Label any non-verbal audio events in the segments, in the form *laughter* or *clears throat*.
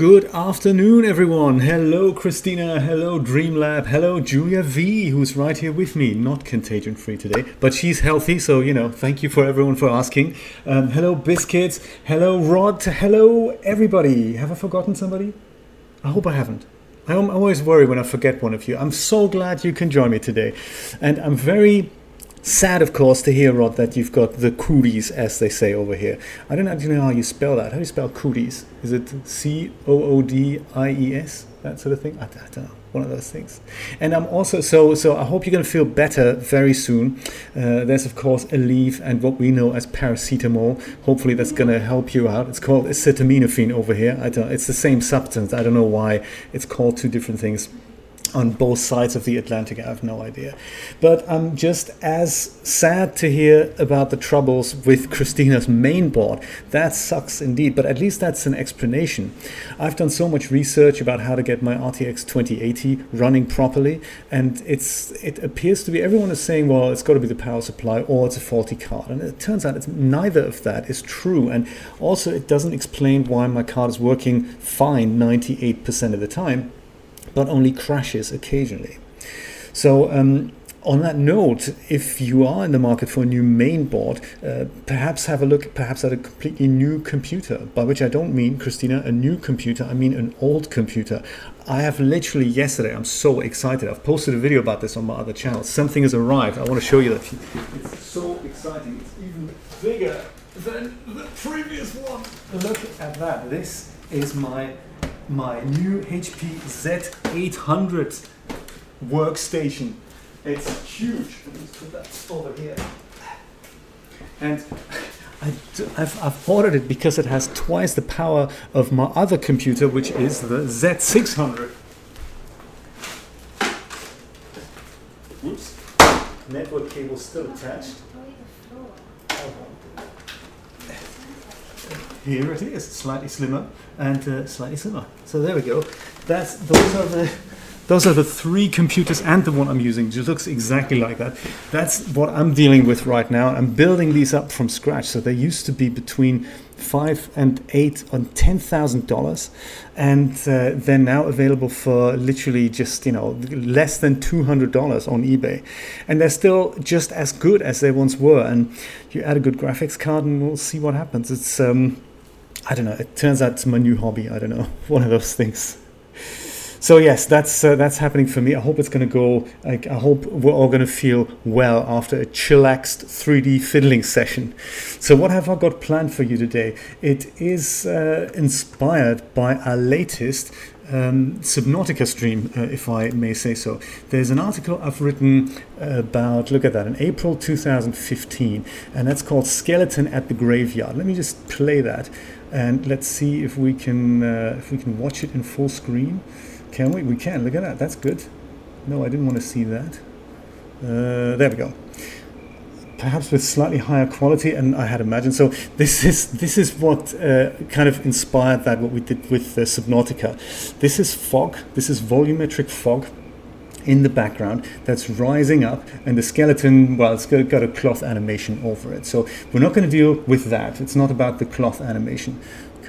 Good afternoon, everyone. Hello, Christina. Hello, Dreamlab. Hello, Julia V, who's right here with me. Not contagion free today, but she's healthy, so you know, thank you for everyone for asking. Um, hello, Biscuits. Hello, Rod. Hello, everybody. Have I forgotten somebody? I hope I haven't. I always worry when I forget one of you. I'm so glad you can join me today. And I'm very sad, of course, to hear, Rod, that you've got the cooties, as they say over here. I don't actually know how you spell that. How do you spell cooties? Is it C O O D I E S? That sort of thing? I, I don't know one of those things. And I'm also so so. I hope you're going to feel better very soon. Uh, there's of course Aleve and what we know as paracetamol. Hopefully that's going to help you out. It's called acetaminophen over here. I don't. It's the same substance. I don't know why it's called two different things on both sides of the Atlantic. I have no idea. But I'm just as sad to hear about the troubles with Christina's main board. That sucks indeed, but at least that's an explanation. I've done so much research about how to get my RTX 2080 running properly, and it's it appears to be everyone is saying, well, it's got to be the power supply or it's a faulty card. And it turns out it's neither of that is true. And also it doesn't explain why my card is working fine 98% of the time but only crashes occasionally. So, um, on that note, if you are in the market for a new main board, uh, perhaps have a look perhaps at a completely new computer, by which I don't mean, Christina, a new computer, I mean an old computer. I have literally yesterday, I'm so excited. I've posted a video about this on my other channel. Something has arrived. I want to show you that. It's so exciting. It's even bigger than the previous one. Look at that. This is my my new HP Z800 workstation. It's huge. Let's put that over here. And *laughs* I, have I've ordered it because it has twice the power of my other computer, which is the Z600. Whoops. Network cable still attached. Here it is, slightly slimmer and uh, slightly slimmer. So there we go. That's those are the those are the three computers and the one I'm using. It looks exactly like that. That's what I'm dealing with right now. I'm building these up from scratch. So they used to be between five and eight on ten thousand dollars, and uh, they're now available for literally just you know less than two hundred dollars on eBay, and they're still just as good as they once were. And you add a good graphics card, and we'll see what happens. It's um, I don't know. It turns out it's my new hobby. I don't know. *laughs* One of those things. So yes, that's uh, that's happening for me. I hope it's going to go. Like, I hope we're all going to feel well after a chillaxed 3D fiddling session. So what have I got planned for you today? It is uh, inspired by our latest um, Subnautica stream, uh, if I may say so. There's an article I've written about, look at that, in April 2015, and that's called Skeleton at the Graveyard. Let me just play that and let's see if we can uh, if we can watch it in full screen. Can we? We can. Look at that. That's good. No, I didn't want to see that. Uh, there we go. Perhaps with slightly higher quality, and I had imagined. So this is this is what uh, kind of inspired that what we did with uh, Subnautica. This is fog. This is volumetric fog in the background that's rising up and the skeleton well it's got a cloth animation over it so we're not going to deal with that it's not about the cloth animation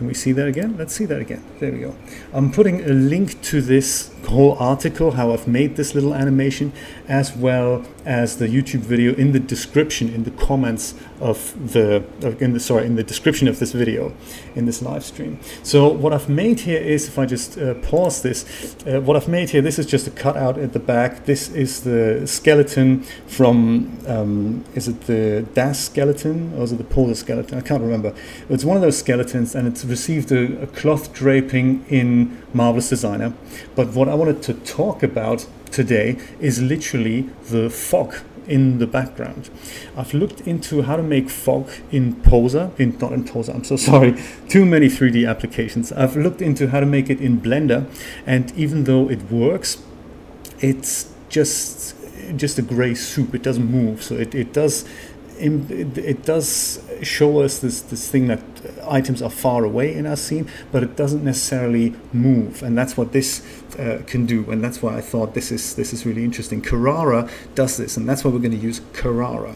can we see that again? Let's see that again. There we go. I'm putting a link to this whole article, how I've made this little animation, as well as the YouTube video in the description, in the comments of the, in the sorry, in the description of this video, in this live stream. So what I've made here is, if I just uh, pause this, uh, what I've made here, this is just a cutout at the back. This is the skeleton from, um, is it the DAZ skeleton or is it the Polar skeleton? I can't remember. It's one of those skeletons, and it's received a, a cloth draping in Marvelous Designer. But what I wanted to talk about today is literally the fog in the background. I've looked into how to make fog in Poser, in not in Poser, I'm so *laughs* sorry, too many 3D applications. I've looked into how to make it in Blender, and even though it works, it's just just a gray soup. It doesn't move, so it, it does it, it does show us this this thing that items are far away in our scene, but it doesn't necessarily move, and that's what this uh, can do, and that's why I thought this is this is really interesting. Carrara does this, and that's why we're going to use Carrara.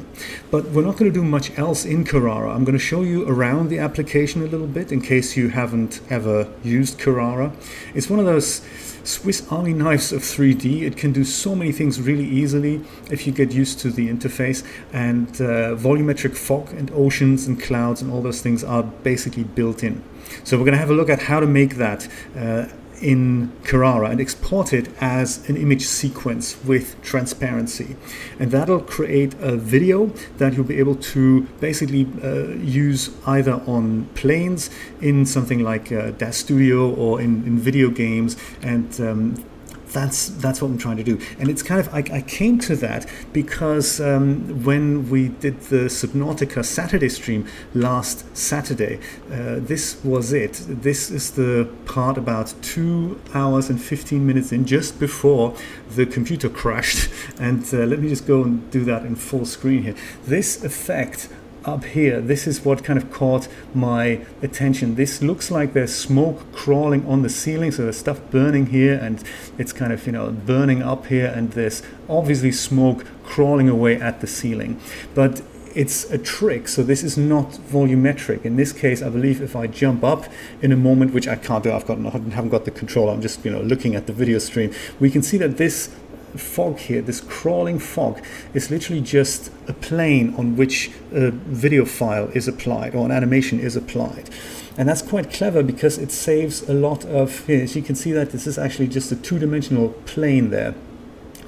But we're not going to do much else in Carrara. I'm going to show you around the application a little bit in case you haven't ever used Carrara. It's one of those Swiss Army knives of 3D. It can do so many things really easily if you get used to the interface. And uh, volumetric fog and oceans and clouds and all those things are basically built in. So we're going to have a look at how to make that. Uh, in Carrara and export it as an image sequence with transparency. And that'll create a video that you'll be able to basically uh, use either on planes in something like uh, DAZ Studio or in, in video games and um, that's that's what I'm trying to do. And it's kind of I, I came to that because um, when we did the Subnautica Saturday stream last Saturday, uh, this was it. This is the part about two hours and 15 minutes in, just before the computer crashed. *laughs* And uh, let me just go and do that in full screen here. This effect up here, this is what kind of caught my attention. This looks like there's smoke crawling on the ceiling, so there's stuff burning here, and it's kind of, you know, burning up here, and there's obviously smoke crawling away at the ceiling. But it's a trick, so this is not volumetric. In this case, I believe if I jump up in a moment, which I can't do, I've got, I haven't got the control, I'm just, you know, looking at the video stream, we can see that this fog here, this crawling fog, is literally just a plane on which a video file is applied or an animation is applied. And that's quite clever because it saves a lot of, as you can see that this is actually just a two-dimensional plane there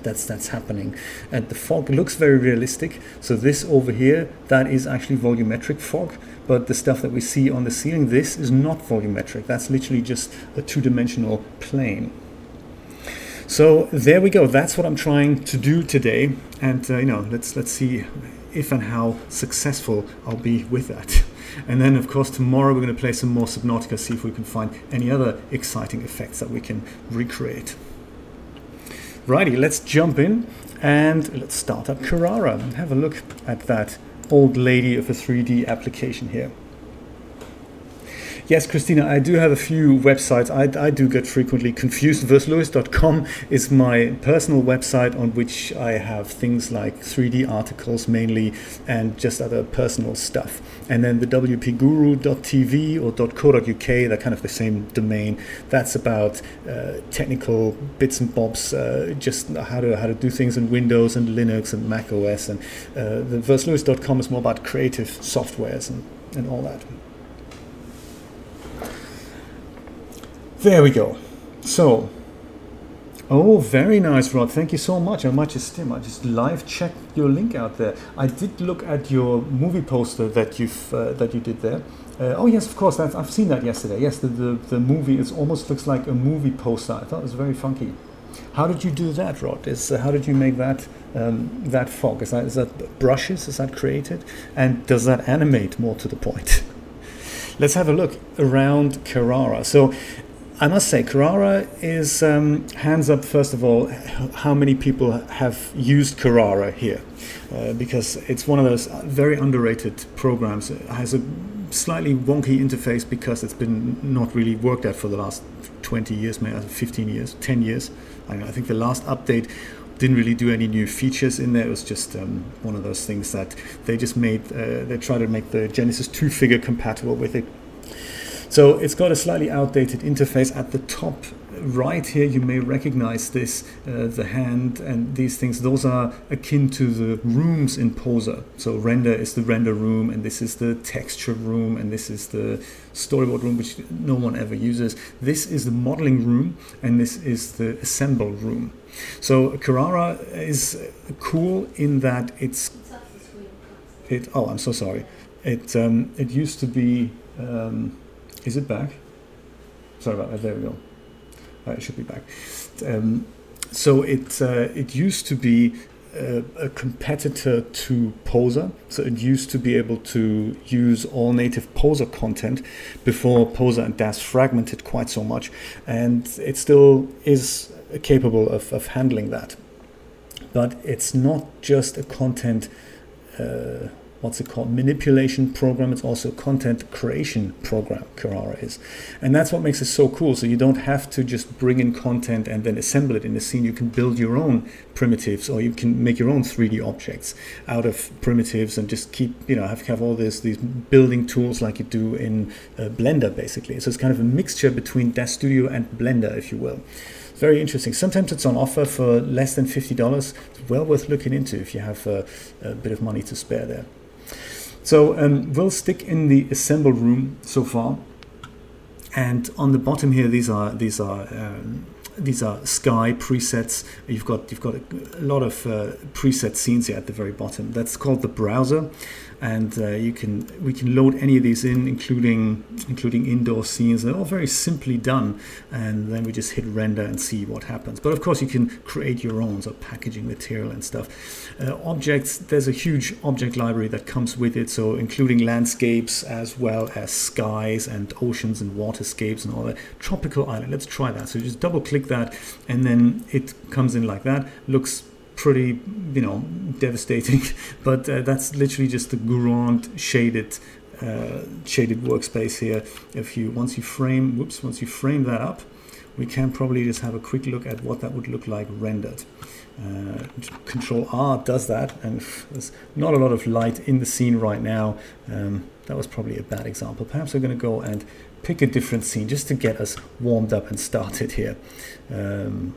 that's that's happening. And the fog looks very realistic. So this over here that is actually volumetric fog but the stuff that we see on the ceiling this is not volumetric. That's literally just a two-dimensional plane so there we go. That's what I'm trying to do today, and uh, you know, let's let's see if and how successful I'll be with that. *laughs* And then, of course, tomorrow we're going to play some more Subnautica, see if we can find any other exciting effects that we can recreate. Righty, let's jump in and let's start up Carrara and have a look at that old lady of a 3D application here. Yes, Christina, I do have a few websites. I, I do get frequently confused. Versluis.com is my personal website on which I have things like 3D articles mainly and just other personal stuff. And then the wpguru.tv or .co.uk, they're kind of the same domain. That's about uh, technical bits and bobs, uh, just how to how to do things in Windows and Linux and Mac OS. And uh, the versluis.com is more about creative softwares and, and all that. There we go. So, oh, very nice, Rod. Thank you so much. I just stim. I just live checked your link out there. I did look at your movie poster that you've uh, that you did there. Uh, oh yes, of course. I've seen that yesterday. Yes, the, the the movie is almost looks like a movie poster. I thought it was very funky. How did you do that, Rod? Is uh, how did you make that um, that fog? Is that is that brushes? Is that created? And does that animate more to the point? *laughs* Let's have a look around Carrara. So I must say, Carrara is um, hands up. First of all, how many people have used Carrara here? Uh, because it's one of those very underrated programs. It has a slightly wonky interface because it's been not really worked at for the last 20 years, maybe 15 years, 10 years. I, I think the last update didn't really do any new features in there. It was just um, one of those things that they just made. Uh, they tried to make the Genesis 2 figure compatible with it so it's got a slightly outdated interface. At the top right here you may recognize this uh, the hand and these things. Those are akin to the rooms in poser. So render is the render room and this is the texture room and this is the storyboard room which no one ever uses. This is the modeling room and this is the assemble room. So carrara is cool in that it's it oh i'm so sorry. It um, it used to be um, is it back? Sorry about that. There we go. Uh, it should be back. Um, so it uh, it used to be a, a, competitor to Poser. So it used to be able to use all native Poser content before Poser and DAZ fragmented quite so much, and it still is capable of, of handling that. But it's not just a content uh, what's it called manipulation program it's also a content creation program Carrara is and that's what makes it so cool so you don't have to just bring in content and then assemble it in the scene you can build your own primitives or you can make your own 3d objects out of primitives and just keep you know have, have all this these building tools like you do in uh, blender basically so it's kind of a mixture between DAZ Studio and blender if you will very interesting. Sometimes it's on offer for less than $50. It's well worth looking into if you have a, a bit of money to spare there. So um, we'll stick in the assemble room so far. And on the bottom here, these are these are um, these are sky presets. You've got you've got a, lot of uh, preset scenes here at the very bottom. That's called the browser and uh, you can we can load any of these in including including indoor scenes. They're all very simply done and then we just hit render and see what happens. But of course you can create your own so packaging material and stuff. Uh, objects there's a huge object library that comes with it so including landscapes as well as skies and oceans and waterscapes and all that. Tropical island let's try that. So just double click that and then it comes in like that looks pretty, you know, devastating. *laughs* But uh, that's literally just the ground shaded uh, shaded workspace here. If you once you frame, whoops, once you frame that up, we can probably just have a quick look at what that would look like rendered. Uh, Control R does that, and there's not a lot of light in the scene right now. Um, that was probably a bad example. Perhaps we're going to go and pick a different scene just to get us warmed up and started here. Um,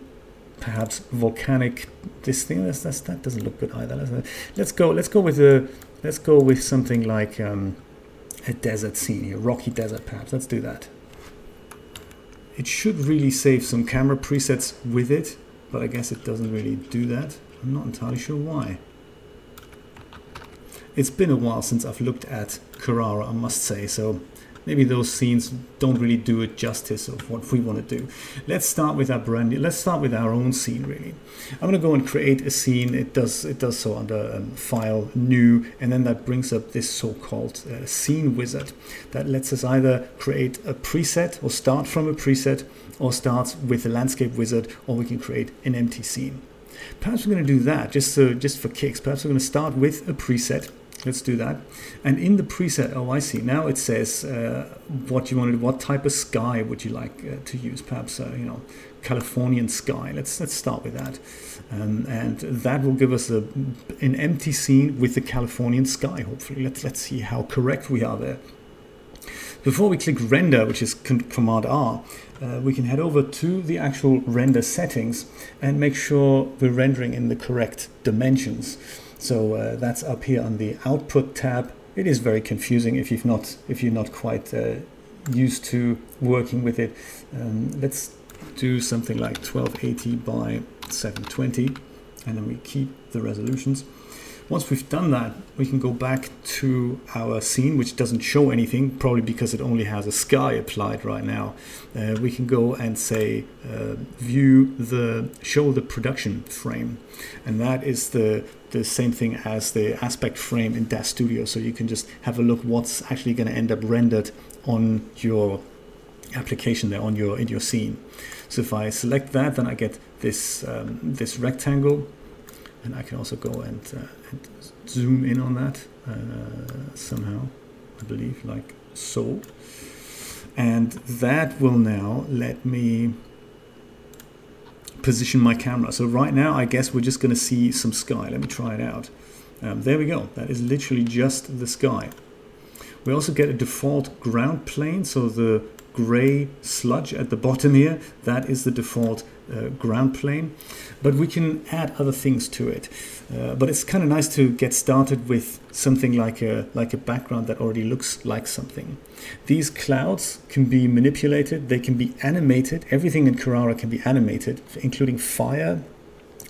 perhaps volcanic this thing that's, that's, that doesn't look good either. Let's, let's go let's go with a let's go with something like um, a desert scene here rocky desert perhaps. Let's do that. It should really save some camera presets with it but I guess it doesn't really do that. I'm not entirely sure why. It's been a while since I've looked at Carrara I must say so maybe those scenes don't really do it justice of what we want to do. Let's start with our brand. New, let's start with our own scene. Really, I'm going to go and create a scene. It does it does so under um, File, New, and then that brings up this so-called uh, scene wizard that lets us either create a preset or start from a preset, or start with a landscape wizard, or we can create an empty scene. Perhaps we're going to do that just so, just for kicks. Perhaps we're going to start with a preset Let's do that. And in the preset, oh, I see. Now it says uh, what you wanted. What type of sky would you like uh, to use? Perhaps uh, you know, Californian sky. Let's let's start with that, um, and that will give us a, an empty scene with the Californian sky. Hopefully, let's let's see how correct we are there. Before we click render, which is Command R, uh, we can head over to the actual render settings and make sure we're rendering in the correct dimensions. So uh, that's up here on the output tab. It is very confusing if you've not if you're not quite uh, used to working with it. Um, let's do something like 1280 by 720 and then we keep the resolutions. Once we've done that, we can go back to our scene, which doesn't show anything, probably because it only has a sky applied right now. Uh, we can go and say, uh, view the, show the production frame. And that is the, the same thing as the aspect frame in DAZ Studio. So you can just have a look what's actually going to end up rendered on your application there, on your, in your scene. So if I select that, then I get this, um, this rectangle and I can also go and, uh, and zoom in on that uh, somehow I believe like so and that will now let me position my camera. So right now I guess we're just gonna see some sky. Let me try it out. Um, there we go. That is literally just the sky. We also get a default ground plane so the gray sludge at the bottom here that is the default uh, ground plane, but we can add other things to it. Uh, but it's kind of nice to get started with something like a like a background that already looks like something. These clouds can be manipulated, they can be animated. Everything in Carrara can be animated, including fire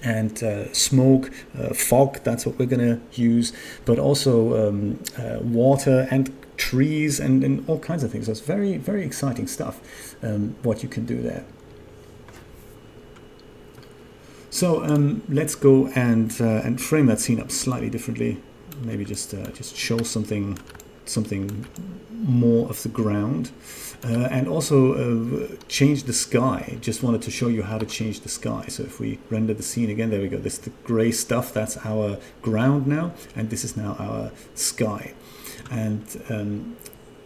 and uh, smoke, uh, fog, that's what we're to use, but also um, uh, water and trees and, and, all kinds of things. It's very, very exciting stuff, um, what you can do there. So um, let's go and uh, and frame that scene up slightly differently. Maybe just uh, just show something something more of the ground. Uh, and also uh, change the sky. Just wanted to show you how to change the sky. So if we render the scene again, there we go. This the gray stuff. That's our ground now, and this is now our sky. And um,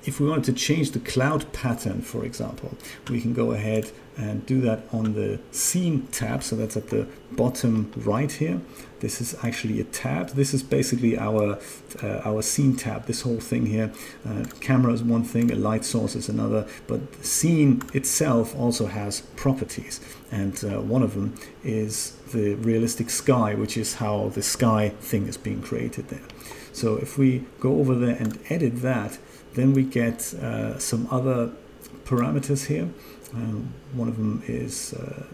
if we wanted to change the cloud pattern, for example, we can go ahead and do that on the scene tab. So that's at the bottom right here. This is actually a tab. This is basically our uh, our scene tab. This whole thing here. Uh, camera is one thing, a light source is another, but the scene itself also has properties, and uh, one of them is the realistic sky, which is how the sky thing is being created there. So if we go over there and edit that, then we get uh, some other parameters here. Um, one of them is uh,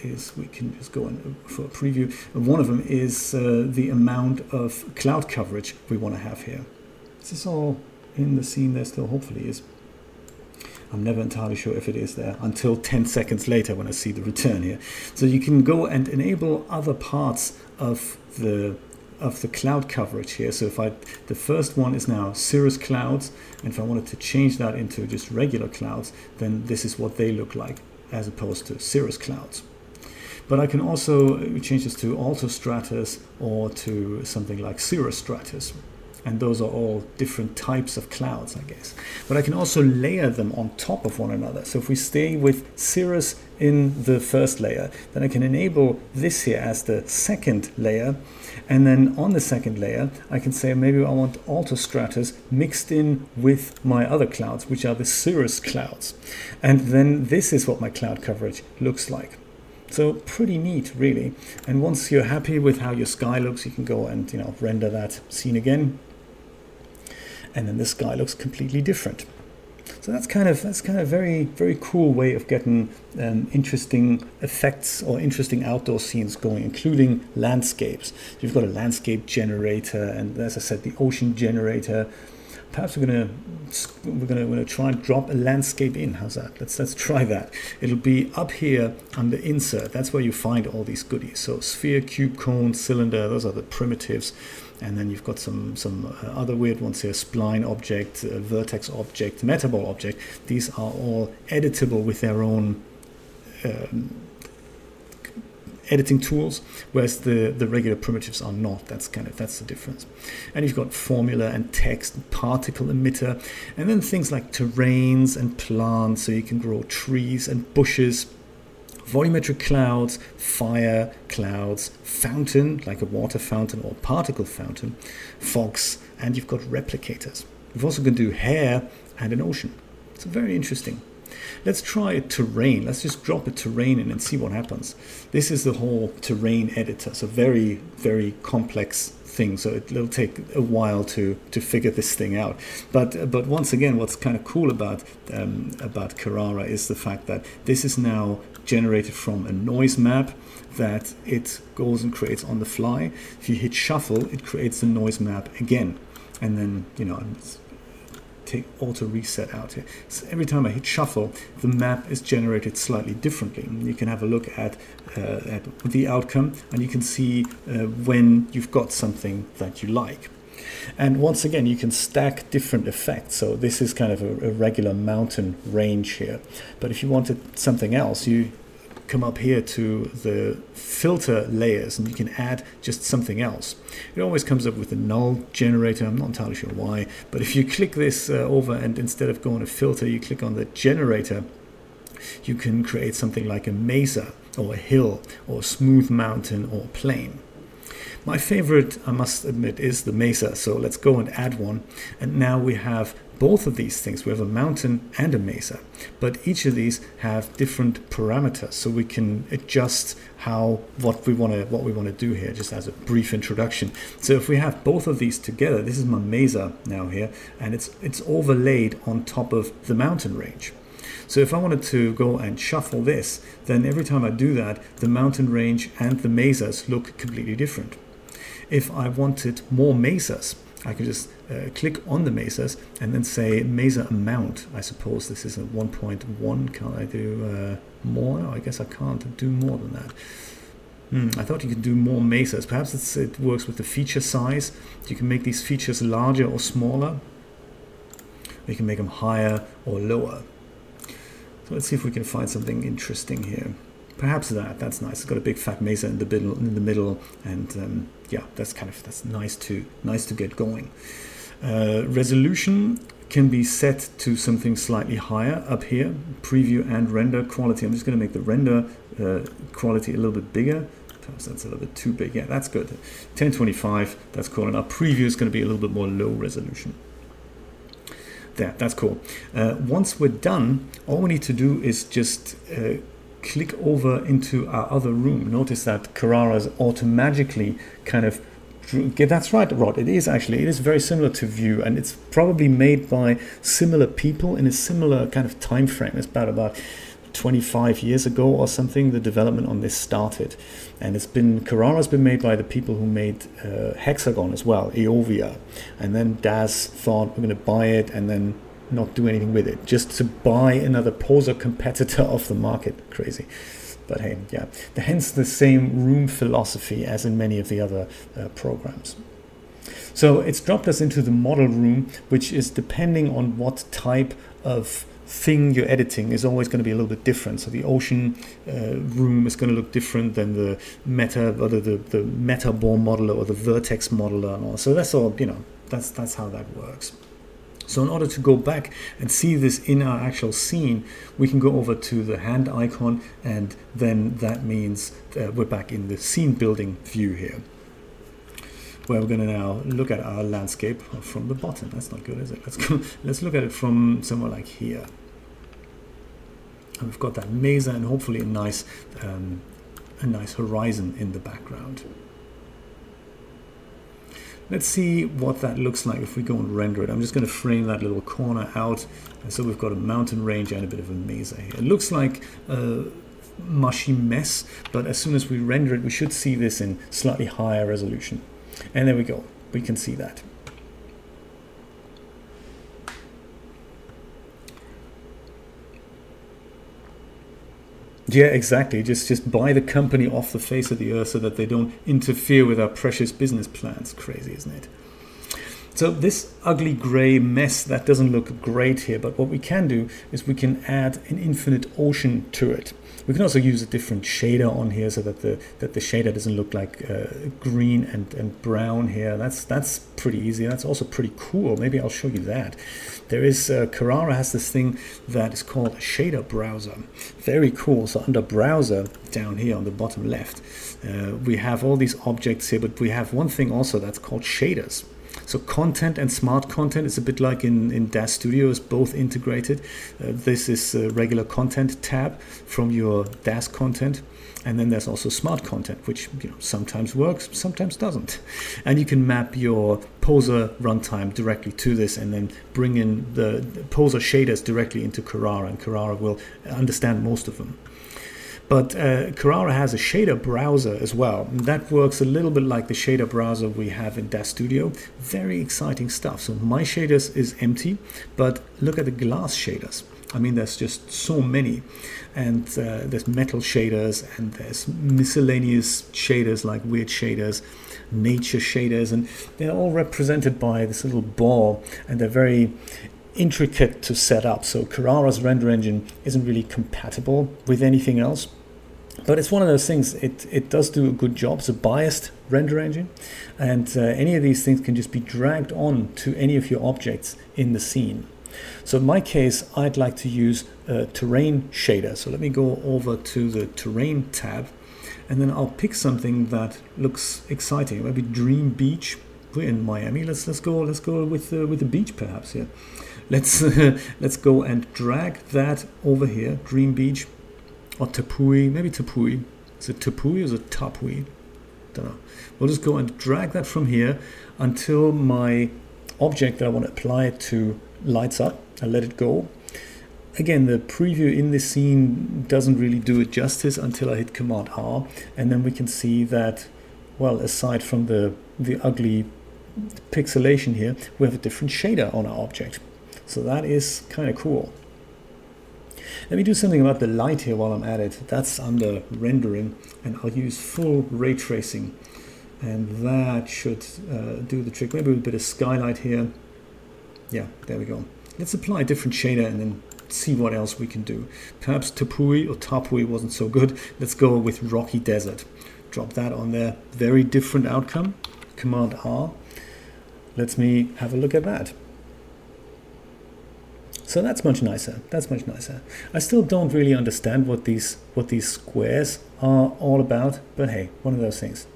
is we can just go in for a preview. One of them is uh, the amount of cloud coverage we want to have here. Is this all in the scene there still? Hopefully is. I'm never entirely sure if it is there until 10 seconds later when I see the return here. So you can go and enable other parts of the of the cloud coverage here. So if I, the first one is now cirrus clouds, and if I wanted to change that into just regular clouds, then this is what they look like as opposed to cirrus clouds. But I can also change this to altostratus or to something like cirrostratus. And those are all different types of clouds, I guess. But I can also layer them on top of one another. So if we stay with cirrus in the first layer, then I can enable this here as the second layer and then on the second layer, I can say maybe I want altostratus mixed in with my other clouds, which are the cirrus clouds. And then this is what my cloud coverage looks like. So pretty neat, really. And once you're happy with how your sky looks, you can go and you know render that scene again. And then the sky looks completely different. So that's kind of that's kind of very very cool way of getting um, interesting effects or interesting outdoor scenes going, including landscapes. You've got a landscape generator, and as I said, the ocean generator. Perhaps we're gonna we're gonna, we're gonna try and drop a landscape in. How's that? Let's let's try that. It'll be up here under insert. That's where you find all these goodies. So sphere, cube, cone, cylinder. Those are the primitives and then you've got some some uh, other weird ones here. Spline object uh, vertex object metaball object. These are all editable with their own um, editing tools whereas the the regular primitives are not. That's kind of that's the difference. And you've got formula and text particle emitter and then things like terrains and plants. So you can grow trees and bushes volumetric clouds, fire clouds, fountain, like a water fountain or particle fountain, fogs, and you've got replicators. You've also going to do hair and an ocean. It's very interesting. Let's try a terrain. Let's just drop a terrain in and see what happens. This is the whole terrain editor. So very, very complex thing. So it'll take a while to to figure this thing out. But but once again, what's kind of cool about um, about Carrara is the fact that this is now generated from a noise map that it goes and creates on the fly. If you hit shuffle, it creates the noise map again. And then, you know, take auto reset out here. So every time I hit shuffle, the map is generated slightly differently. You can have a look at, uh, at the outcome and you can see uh, when you've got something that you like. And once again, you can stack different effects. So this is kind of a, a regular mountain range here. But if you wanted something else, you come up here to the filter layers and you can add just something else. It always comes up with a null generator. I'm not entirely sure why, but if you click this uh, over and instead of going to filter, you click on the generator, you can create something like a mesa or a hill or a smooth mountain or plain. My favorite, I must admit, is the mesa. So let's go and add one. And now we have both of these things. We have a mountain and a mesa, but each of these have different parameters, so we can adjust how what we want to what we want to do here. Just as a brief introduction. So if we have both of these together, this is my mesa now here, and it's it's overlaid on top of the mountain range. So if I wanted to go and shuffle this, then every time I do that, the mountain range and the mesas look completely different. If I wanted more mesas, I could just uh, click on the mesas and then say mesa amount. I suppose this is a 1.1. Can I do uh, more? I guess I can't do more than that. Hmm, I thought you could do more mesas. Perhaps it works with the feature size. You can make these features larger or smaller. You can make them higher or lower. So let's see if we can find something interesting here. Perhaps that. That's nice. It's got a big fat mesa in the middle, in the middle, and um, yeah, that's kind of that's nice to nice to get going. Uh, resolution can be set to something slightly higher up here. Preview and render quality. I'm just going to make the render uh, quality a little bit bigger. Perhaps that's a little bit too big. Yeah, that's good. 1025. That's cool. And our preview is going to be a little bit more low resolution. There, that's cool. Uh, once we're done, all we need to do is just uh, click over into our other room. Notice that Carrara's automatically kind of that's right, Rod. It is actually. It is very similar to Vue, and it's probably made by similar people in a similar kind of time frame. It's about about 25 years ago or something. The development on this started, and it's been Carrara's been made by the people who made uh, Hexagon as well, Eovia, and then Daz thought we're going to buy it, and then not do anything with it, just to buy another poser competitor *laughs* off the market. Crazy. But hey, yeah, hence the same room philosophy as in many of the other uh, programs. So it's dropped us into the model room, which is depending on what type of thing you're editing is always going to be a little bit different. So the ocean uh, room is going to look different than the meta, or the, the, the Metaball modeler or the vertex modeler and all. So that's all, you know, that's, that's how that works. So in order to go back and see this in our actual scene, we can go over to the hand icon and then that means uh, we're back in the scene building view here. Where we're going to now look at our landscape from the bottom. That's not good, is it? Let's go. *laughs* Let's look at it from somewhere like here. And we've got that mesa and hopefully a nice, um, a nice horizon in the background. Let's see what that looks like if we go and render it. I'm just going to frame that little corner out. So we've got a mountain range and a bit of a mesa here. It looks like a mushy mess, but as soon as we render it, we should see this in slightly higher resolution. And there we go. We can see that. Yeah, exactly. Just just buy the company off the face of the earth so that they don't interfere with our precious business plans. Crazy, isn't it? So this ugly gray mess that doesn't look great here, but what we can do is we can add an infinite ocean to it. We can also use a different shader on here so that the that the shader doesn't look like uh, green and, and brown here. That's that's pretty easy. That's also pretty cool. Maybe I'll show you that. There is uh, Carrara has this thing that is called a shader browser. Very cool. So under browser down here on the bottom left, uh, we have all these objects here, but we have one thing also that's called shaders. So content and smart content is a bit like in, in DAZ Studio both integrated. Uh, this is a regular content tab from your DAZ content. And then there's also smart content, which you know, sometimes works, sometimes doesn't. And you can map your Poser runtime directly to this and then bring in the, Poser shaders directly into Carrara, and Carrara will understand most of them. But uh, Carrara has a shader browser as well. That works a little bit like the shader browser we have in DAZ Studio. Very exciting stuff. So my shaders is empty, but look at the glass shaders. I mean, there's just so many. And uh, there's metal shaders and there's miscellaneous shaders like weird shaders, nature shaders, and they're all represented by this little ball and they're very intricate to set up. So Carrara's render engine isn't really compatible with anything else. But it's one of those things, it, it does do a good job. It's a biased render engine. And uh, any of these things can just be dragged on to any of your objects in the scene. So in my case, I'd like to use a terrain shader. So let me go over to the terrain tab and then I'll pick something that looks exciting. Maybe Dream Beach. We're in Miami. Let's let's go let's go with uh, with the beach perhaps. Yeah. Let's uh, *laughs* let's go and drag that over here. Dream Beach or Tapui. maybe Tapui. Is it Tapui or is it Tapui? Don't know. We'll just go and drag that from here until my object that I want to apply it to lights up. I let it go. Again, the preview in this scene doesn't really do it justice until I hit Command R, and then we can see that, well, aside from the the ugly pixelation here, we have a different shader on our object. So that is kind of cool. Let me do something about the light here while I'm at it. That's under rendering and I'll use full ray tracing and that should uh, do the trick. Maybe a bit of skylight here. Yeah, there we go. let's apply a different shader and then see what else we can do. Perhaps Tapui or Tapui wasn't so good. Let's go with Rocky Desert. Drop that on there. Very different outcome. Command R. Let me have a look at that. So that's much nicer. That's much nicer. I still don't really understand what these what these squares are all about, but hey, one of those things.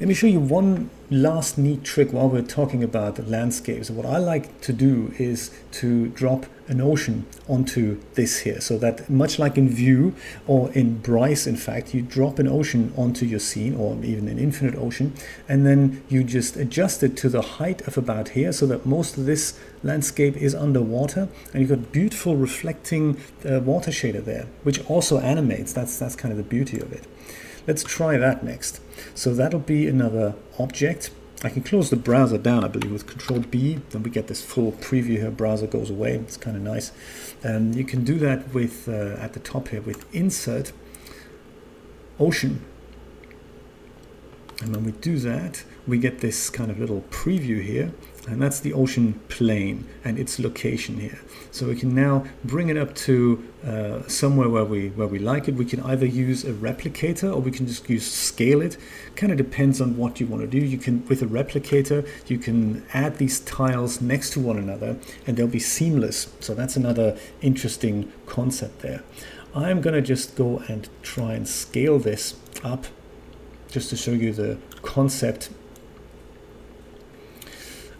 Let me show you one last neat trick while we're talking about landscapes. What I like to do is to drop an ocean onto this here so that much like in Vue or in Bryce in fact you drop an ocean onto your scene or even an infinite ocean and then you just adjust it to the height of about here so that most of this landscape is underwater and you've got beautiful reflecting uh, water shader there which also animates that's that's kind of the beauty of it Let's try that next. So that'll be another object. I can close the browser down, I believe, with Control B. Then we get this full preview here. Browser goes away. It's kind of nice. And you can do that with uh, at the top here with Insert Ocean. And when we do that, we get this kind of little preview here and that's the ocean plane and its location here. So we can now bring it up to uh, somewhere where we where we like it. We can either use a replicator or we can just use scale it. Kind of depends on what you want to do. You can with a replicator you can add these tiles next to one another and they'll be seamless. So that's another interesting concept there. I'm gonna just go and try and scale this up just to show you the concept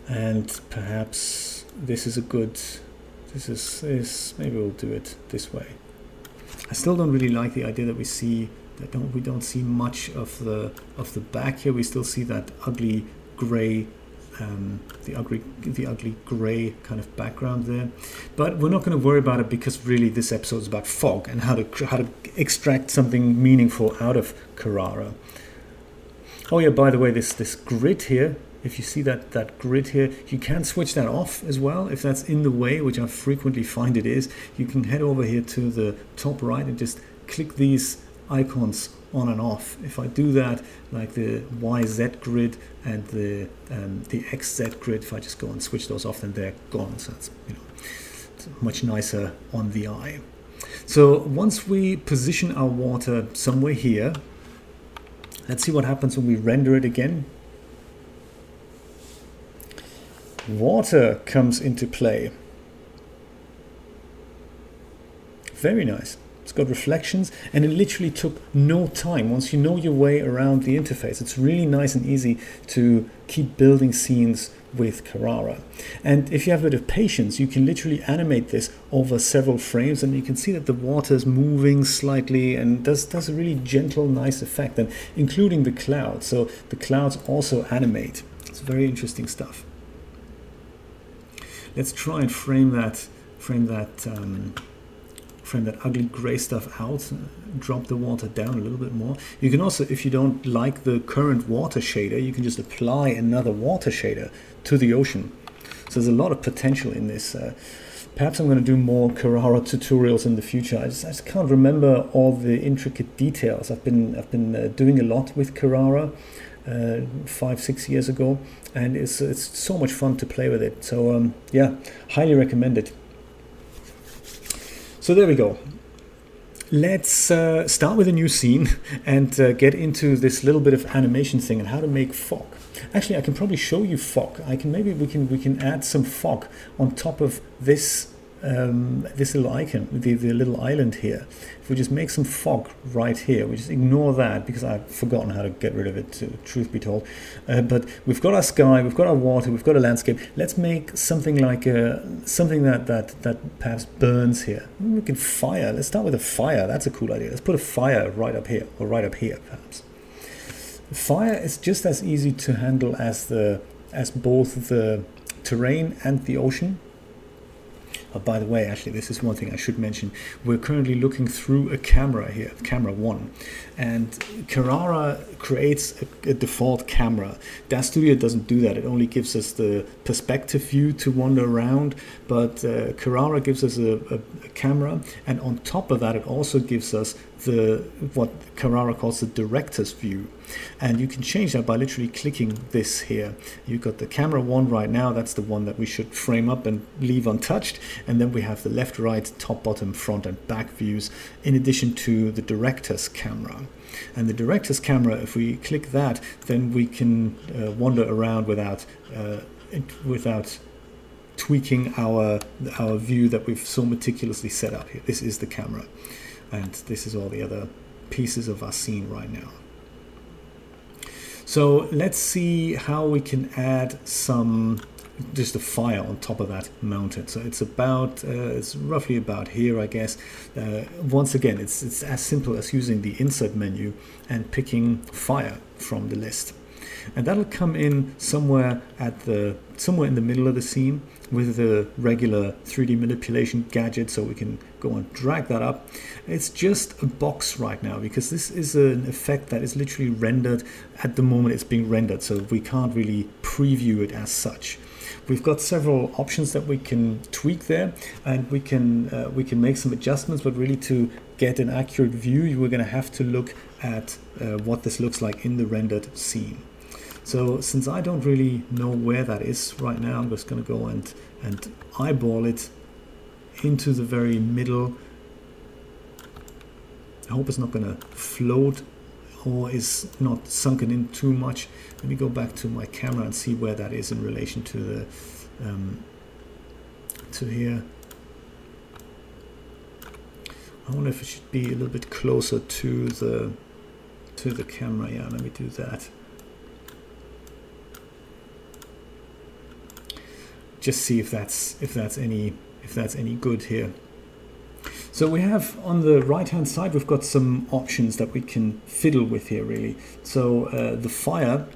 and perhaps this is a good this is, is maybe we'll do it this way. I still don't really like the idea that we see that don't we don't see much of the of the back here. We still see that ugly gray um, the ugly the ugly gray kind of background there. But we're not going to worry about it because really this episode is about fog and how to how to extract something meaningful out of Carrara. Oh yeah by the way this this grid here if you see that, that grid here, you can switch that off as well. If that's in the way, which I frequently find it is, you can head over here to the top right and just click these icons on and off. If I do that, like the YZ grid and the um, the XZ grid, if I just go and switch those off, then they're gone. So it's you know much nicer on the eye. So once we position our water somewhere here, let's see what happens when we render it again water comes into play. Very nice. It's got reflections and it literally took no time. Once you know your way around the interface, it's really nice and easy to keep building scenes with Carrara. And if you have a bit of patience, you can literally animate this over several frames and you can see that the water is moving slightly and does, does a really gentle, nice effect, and including the clouds. So the clouds also animate. It's very interesting stuff let's try and frame that frame that um, frame that ugly gray stuff out drop the water down a little bit more. You can also if you don't like the current water shader you can just apply another water shader to the ocean. So there's a lot of potential in this uh, perhaps I'm going to do more Carrara tutorials in the future. I just, I just can't remember all the intricate details. I've been I've been uh, doing a lot with Carrara uh, five six years ago and it's it's so much fun to play with it. So um, yeah highly recommend it. So there we go. Let's uh, start with a new scene *laughs* and uh, get into this little bit of animation thing and how to make fog. Actually I can probably show you fog. I can maybe we can we can add some fog on top of this um, this little icon, the, the little island here, if we just make some fog right here, we just ignore that because I've forgotten how to get rid of it, to, truth be told. Uh, but we've got our sky, we've got our water, we've got a landscape. Let's make something like a, something that, that, that perhaps burns here. We can fire. Let's start with a fire. That's a cool idea. Let's put a fire right up here, or right up here, perhaps. Fire is just as easy to handle as the as both the terrain and the ocean Oh, by the way, actually, this is one thing I should mention. We're currently looking through a camera here, camera one, and Carrara creates a, a, default camera. DAZ Studio doesn't do that. It only gives us the perspective view to wander around, but uh, Carrara gives us a, a, a camera, and on top of that, it also gives us the what Carrara calls the director's view. And you can change that by literally clicking this here. You've got the camera one right now, that's the one that we should frame up and leave untouched. And then we have the left, right, top, bottom, front, and back views, in addition to the director's camera. And the director's camera, if we click that, then we can uh, wander around without uh, without tweaking our our view that we've so meticulously set up here. This is the camera, and this is all the other pieces of our scene right now. So let's see how we can add some just a fire on top of that mountain. So it's about, uh, it's roughly about here, I guess. Uh, once again, it's, it's as simple as using the insert menu and picking fire from the list. And that'll come in somewhere at the, somewhere in the middle of the scene with the regular 3D manipulation gadget so we can go and drag that up. It's just a box right now because this is an effect that is literally rendered at the moment it's being rendered so we can't really preview it as such. We've got several options that we can tweak there and we can uh, we can make some adjustments but really to get an accurate view you are going to have to look at uh, what this looks like in the rendered scene. So since I don't really know where that is right now, I'm just going to go and, and eyeball it into the very middle. I hope it's not going to float or is not sunken in too much. Let me go back to my camera and see where that is in relation to the um, to here. I wonder if it should be a little bit closer to the to the camera. Yeah, let me do that. just see if that's if that's any if that's any good here. So we have on the right hand side we've got some options that we can fiddle with here really. So uh, the fire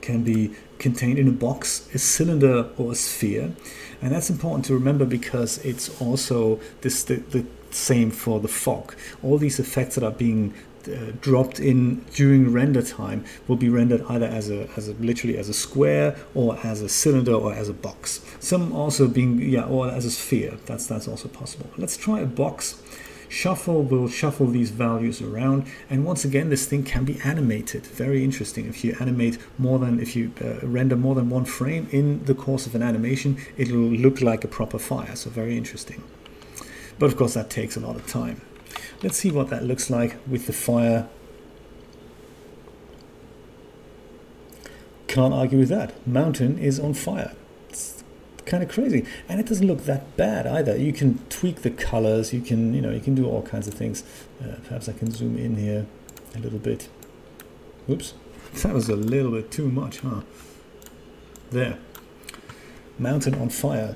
can be contained in a box, a cylinder or a sphere. And that's important to remember because it's also this the, the same for the fog. All these effects that are being uh, dropped in during render time will be rendered either as a, as a literally as a square or as a cylinder or as a box. Some also being yeah or as a sphere. That's that's also possible. Let's try a box. Shuffle will shuffle these values around, and once again, this thing can be animated. Very interesting. If you animate more than if you uh, render more than one frame in the course of an animation, it'll look like a proper fire. So very interesting. But of course, that takes a lot of time. Let's see what that looks like with the fire. Can't argue with that. Mountain is on fire. It's kind of crazy. And it doesn't look that bad either. You can tweak the colors. You can, you know, you can do all kinds of things. Uh, perhaps I can zoom in here a little bit. Oops. *laughs* That was a little bit too much, huh? There. Mountain on fire.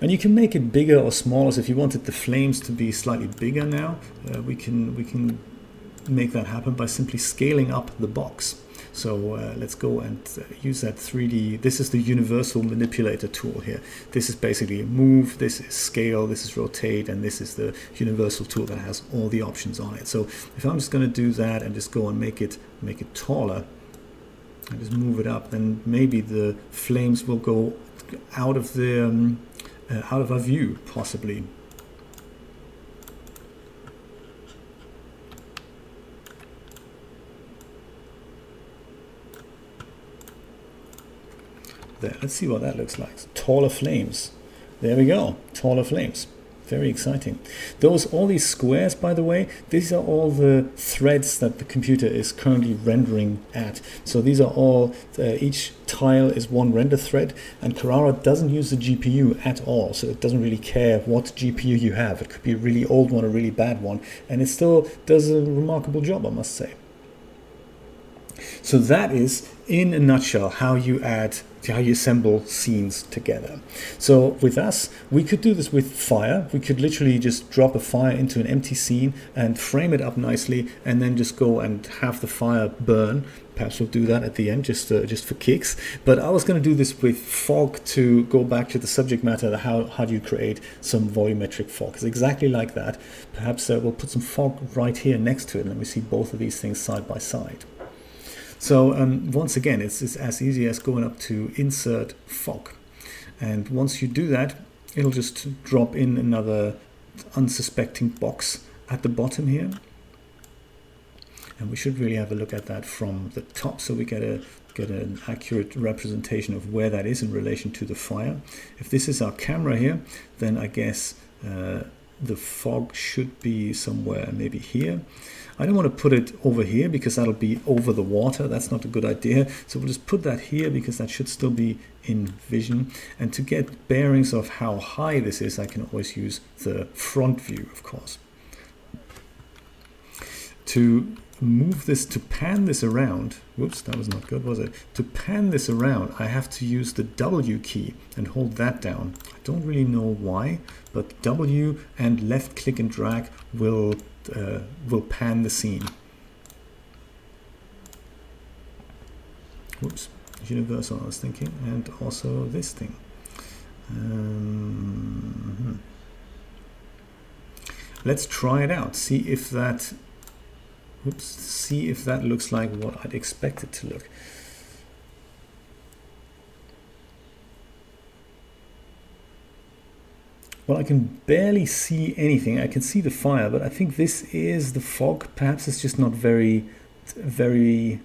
And you can make it bigger or smaller. So if you wanted the flames to be slightly bigger now, uh, we can we can make that happen by simply scaling up the box. So uh, let's go and uh, use that 3D. This is the universal manipulator tool here. This is basically move, this is scale, this is rotate, and this is the universal tool that has all the options on it. So if I'm just going to do that and just go and make it make it taller, and just move it up, then maybe the flames will go out of the um, uh, out of our view, possibly. There, let's see what that looks like. Taller flames. There we go, taller flames. Very exciting. Those, all these squares, by the way, these are all the threads that the computer is currently rendering at. So these are all, uh, each tile is one render thread, and Carrara doesn't use the GPU at all. So it doesn't really care what GPU you have. It could be a really old one, a really bad one, and it still does a remarkable job, I must say. So that is, in a nutshell, how you add how you assemble scenes together. So with us, we could do this with fire. We could literally just drop a fire into an empty scene and frame it up nicely, and then just go and have the fire burn. Perhaps we'll do that at the end, just uh, just for kicks. But I was going to do this with fog to go back to the subject matter. How how do you create some volumetric fog? It's exactly like that. Perhaps uh, we'll put some fog right here next to it. And let me see both of these things side by side. So um, once again, it's, it's as easy as going up to insert fog. And once you do that, it'll just drop in another unsuspecting box at the bottom here. And we should really have a look at that from the top so we get a get an accurate representation of where that is in relation to the fire. If this is our camera here, then I guess uh, the fog should be somewhere maybe here. I don't want to put it over here because that'll be over the water. That's not a good idea. So we'll just put that here because that should still be in vision. And to get bearings of how high this is, I can always use the front view, of course. To move this, to pan this around, whoops, that was not good, was it? To pan this around, I have to use the W key and hold that down. I don't really know why, but W and left click and drag will, uh, will pan the scene. Whoops, universal I was thinking, and also this thing. Um, hmm. let's try it out, see if that Oops, see if that looks like what I'd expect it to look. Well, I can barely see anything. I can see the fire, but I think this is the fog. Perhaps it's just not very, very,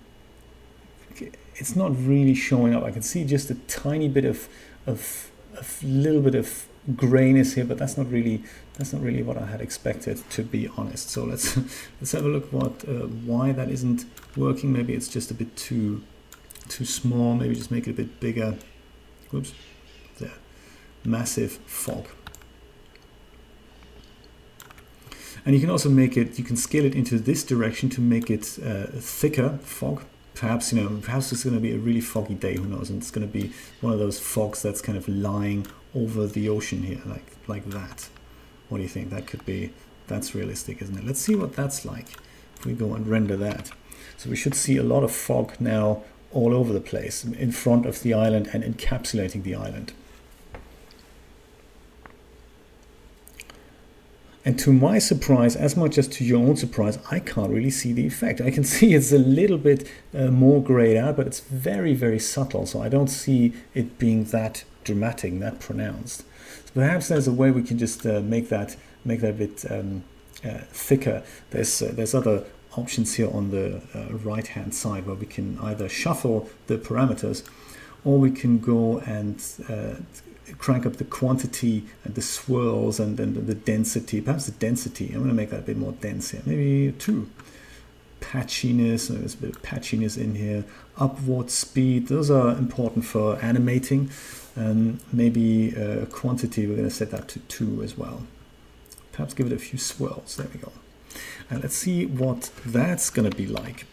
it's not really showing up. I can see just a tiny bit of, of, a little bit of grayness here, but that's not really that's not really what I had expected to be honest. So let's *laughs* let's have a look what uh, why that isn't working. Maybe it's just a bit too too small. Maybe just make it a bit bigger. Whoops, there, massive fog. And you can also make it, you can scale it into this direction to make it uh, thicker fog. Perhaps, you know, perhaps it's going to be a really foggy day, who knows, and it's going to be one of those fogs that's kind of lying over the ocean here, like like that. What do you think? That could be, that's realistic, isn't it? Let's see what that's like if we go and render that. So we should see a lot of fog now all over the place in front of the island and encapsulating the island. And to my surprise, as much as to your own surprise, I can't really see the effect. I can *laughs* see it's a little bit uh, more grayed out, but it's very, very subtle. So I don't see it being that dramatic, that pronounced. So perhaps there's a way we can just uh, make that make that a bit um, uh, thicker. There's uh, there's other options here on the uh, right hand side where we can either shuffle the parameters or we can go and uh, crank up the quantity and the swirls and then the density, perhaps the density. I'm going to make that a bit more dense here, maybe two. Patchiness, there's a bit of patchiness in here. Upward speed, those are important for animating. And maybe uh, quantity, we're going to set that to two as well. Perhaps give it a few swirls. There we go. And let's see what that's going to be like.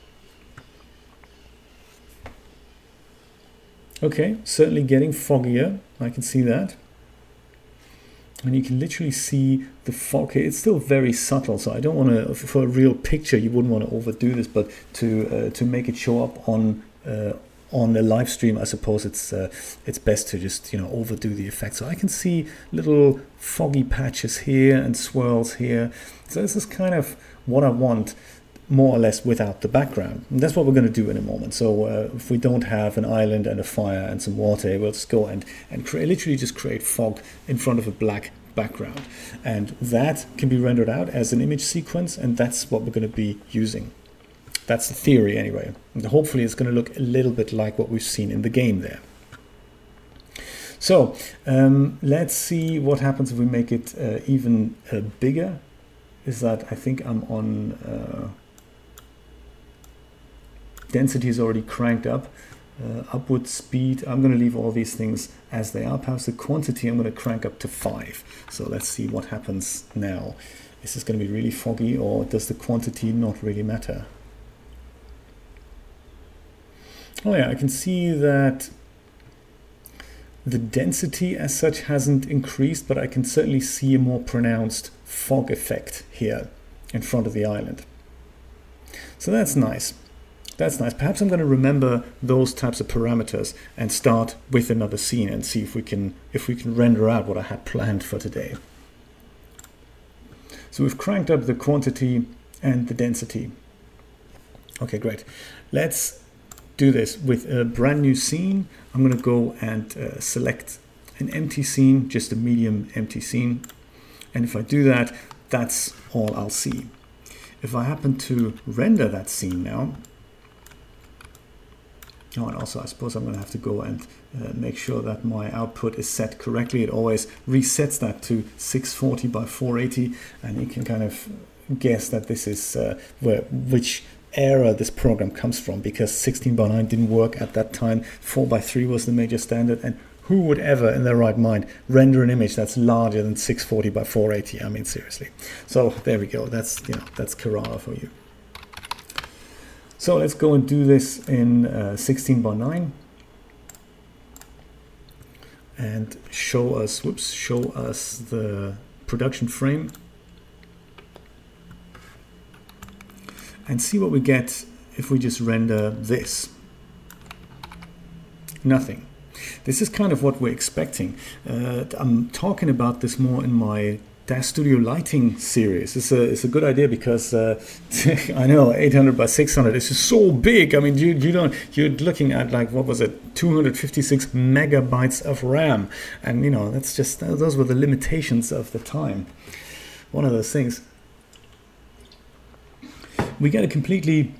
Okay, certainly getting foggier. I can see that. And you can literally see the fog. It's still very subtle, so I don't want to, for a real picture, you wouldn't want to overdo this, but to uh, to make it show up on uh, on a live stream, I suppose it's uh, it's best to just you know overdo the effect. So I can see little foggy patches here and swirls here. So this is kind of what I want more or less without the background. And that's what we're going to do in a moment. So uh, if we don't have an island and a fire and some water, we'll just go and, and create, literally just create fog in front of a black background. And that can be rendered out as an image sequence, and that's what we're going to be using. That's the theory anyway. And hopefully it's going to look a little bit like what we've seen in the game there. So um, let's see what happens if we make it uh, even uh, bigger. Is that I think I'm on uh, density is already cranked up. Uh, upward speed, I'm going to leave all these things as they are. Perhaps the quantity I'm going to crank up to 5. So let's see what happens now. Is this going to be really foggy or does the quantity not really matter? Oh yeah, I can see that the density as such hasn't increased, but I can certainly see a more pronounced fog effect here in front of the island. So that's nice. That's nice. Perhaps I'm going to remember those types of parameters and start with another scene and see if we can if we can render out what I had planned for today. So we've cranked up the quantity and the density. Okay, great. Let's do this with a brand new scene. I'm going to go and uh, select an empty scene, just a medium empty scene. And if I do that, that's all I'll see. If I happen to render that scene now, Oh, and also I suppose I'm going to have to go and uh, make sure that my output is set correctly. It always resets that to 640 by 480 and you can kind of guess that this is uh, where which era this program comes from because 16 by 9 didn't work at that time. 4 by 3 was the major standard and who would ever in their right mind render an image that's larger than 640 by 480 i mean seriously. So there we go. That's you know that's Carrara for you so let's go and do this in uh, 16 by 9 and show us whoops show us the production frame and see what we get if we just render this. Nothing. This is kind of what we're expecting. Uh, I'm talking about this more in my DAZ Studio lighting series. It's a, it's a good idea because uh, *laughs* I know 800 by 600 is so big. I mean, you, you don't, you're looking at like, what was it, 256 megabytes of RAM. And, you know, that's just, those were the limitations of the time. One of those things we get a completely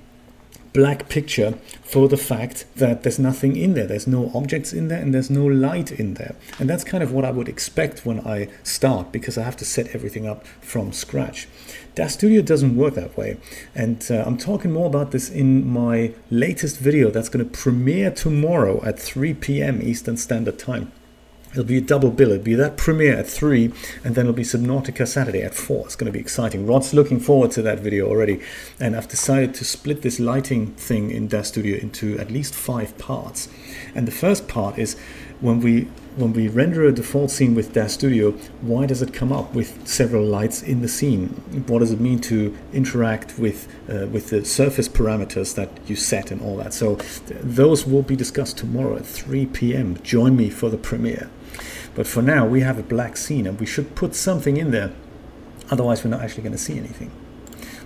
black picture for the fact that there's nothing in there. There's no objects in there and there's no light in there. And that's kind of what I would expect when I start because I have to set everything up from scratch. DAZ Studio doesn't work that way. And uh, I'm talking more about this in my latest video that's going to premiere tomorrow at 3 p.m. Eastern Standard Time. It'll be a double bill. It'll be that premiere at 3, and then it'll be Subnautica Saturday at 4. It's going to be exciting. Rod's looking forward to that video already. And I've decided to split this lighting thing in DAZ Studio into at least five parts. And the first part is when we when we render a default scene with DAZ Studio, why does it come up with several lights in the scene? What does it mean to interact with uh, with the surface parameters that you set and all that? So th those will be discussed tomorrow at 3 p.m. Join me for the premiere. But for now, we have a black scene and we should put something in there. Otherwise, we're not actually going to see anything.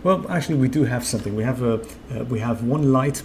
Well, actually, we do have something. We have a uh, we have one light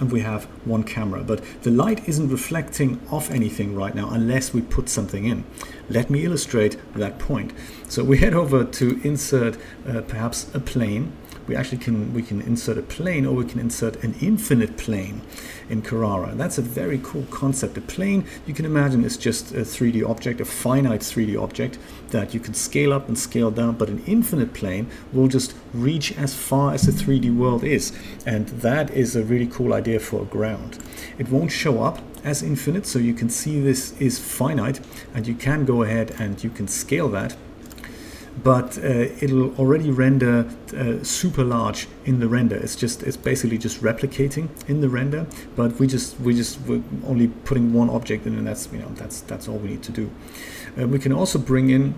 and we have one camera, but the light isn't reflecting off anything right now unless we put something in. Let me illustrate that point. So we head over to insert uh, perhaps a plane we actually can we can insert a plane or we can insert an infinite plane in Carrara. And that's a very cool concept. A plane you can imagine is just a 3D object, a finite 3D object that you can scale up and scale down, but an infinite plane will just reach as far as the 3D world is. And that is a really cool idea for a ground. It won't show up as infinite, so you can see this is finite and you can go ahead and you can scale that but uh, it'll already render uh, super large in the render. It's just it's basically just replicating in the render, but we just we just we're only putting one object in, and that's you know that's that's all we need to do. Uh, we can also bring in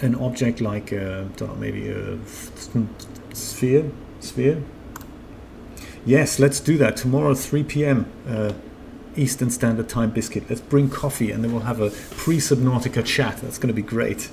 an object like uh, know, maybe a sphere sphere. Yes, let's do that tomorrow 3 p.m. Uh, Eastern Standard Time biscuit. Let's bring coffee and then we'll have a pre-Subnautica chat. That's going to be great.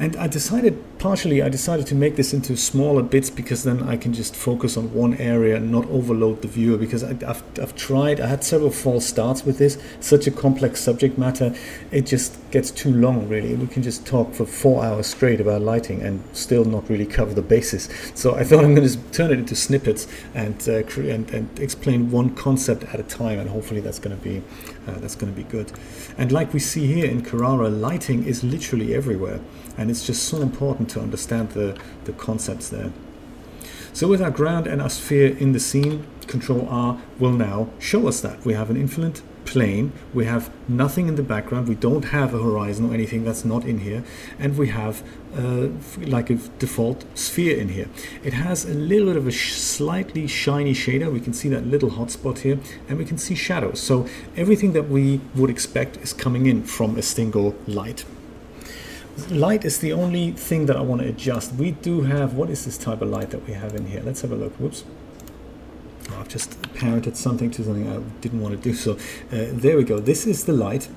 And I decided, partially, I decided to make this into smaller bits because then I can just focus on one area and not overload the viewer. Because I, have I've tried, I had several false starts with this. Such a complex subject matter, it just gets too long, really. We can just talk for four hours straight about lighting and still not really cover the basis. So I thought I'm going to turn it into snippets and, uh, and, and explain one concept at a time, and hopefully that's going to be uh, that's going to be good. And like we see here in Carrara, lighting is literally everywhere. And it's just so important to understand the, the concepts there. So with our ground and our sphere in the scene, Control R will now show us that. We have an infinite plane, we have nothing in the background, we don't have a horizon or anything that's not in here, and we have uh, like a default sphere in here. It has a little bit of a sh slightly shiny shader, we can see that little hotspot here, and we can see shadows. So everything that we would expect is coming in from a single light. Light is the only thing that I want to adjust. We do have, what is this type of light that we have in here? Let's have a look. Whoops. I've just parented something to something I didn't want to do. So uh, there we go. This is the light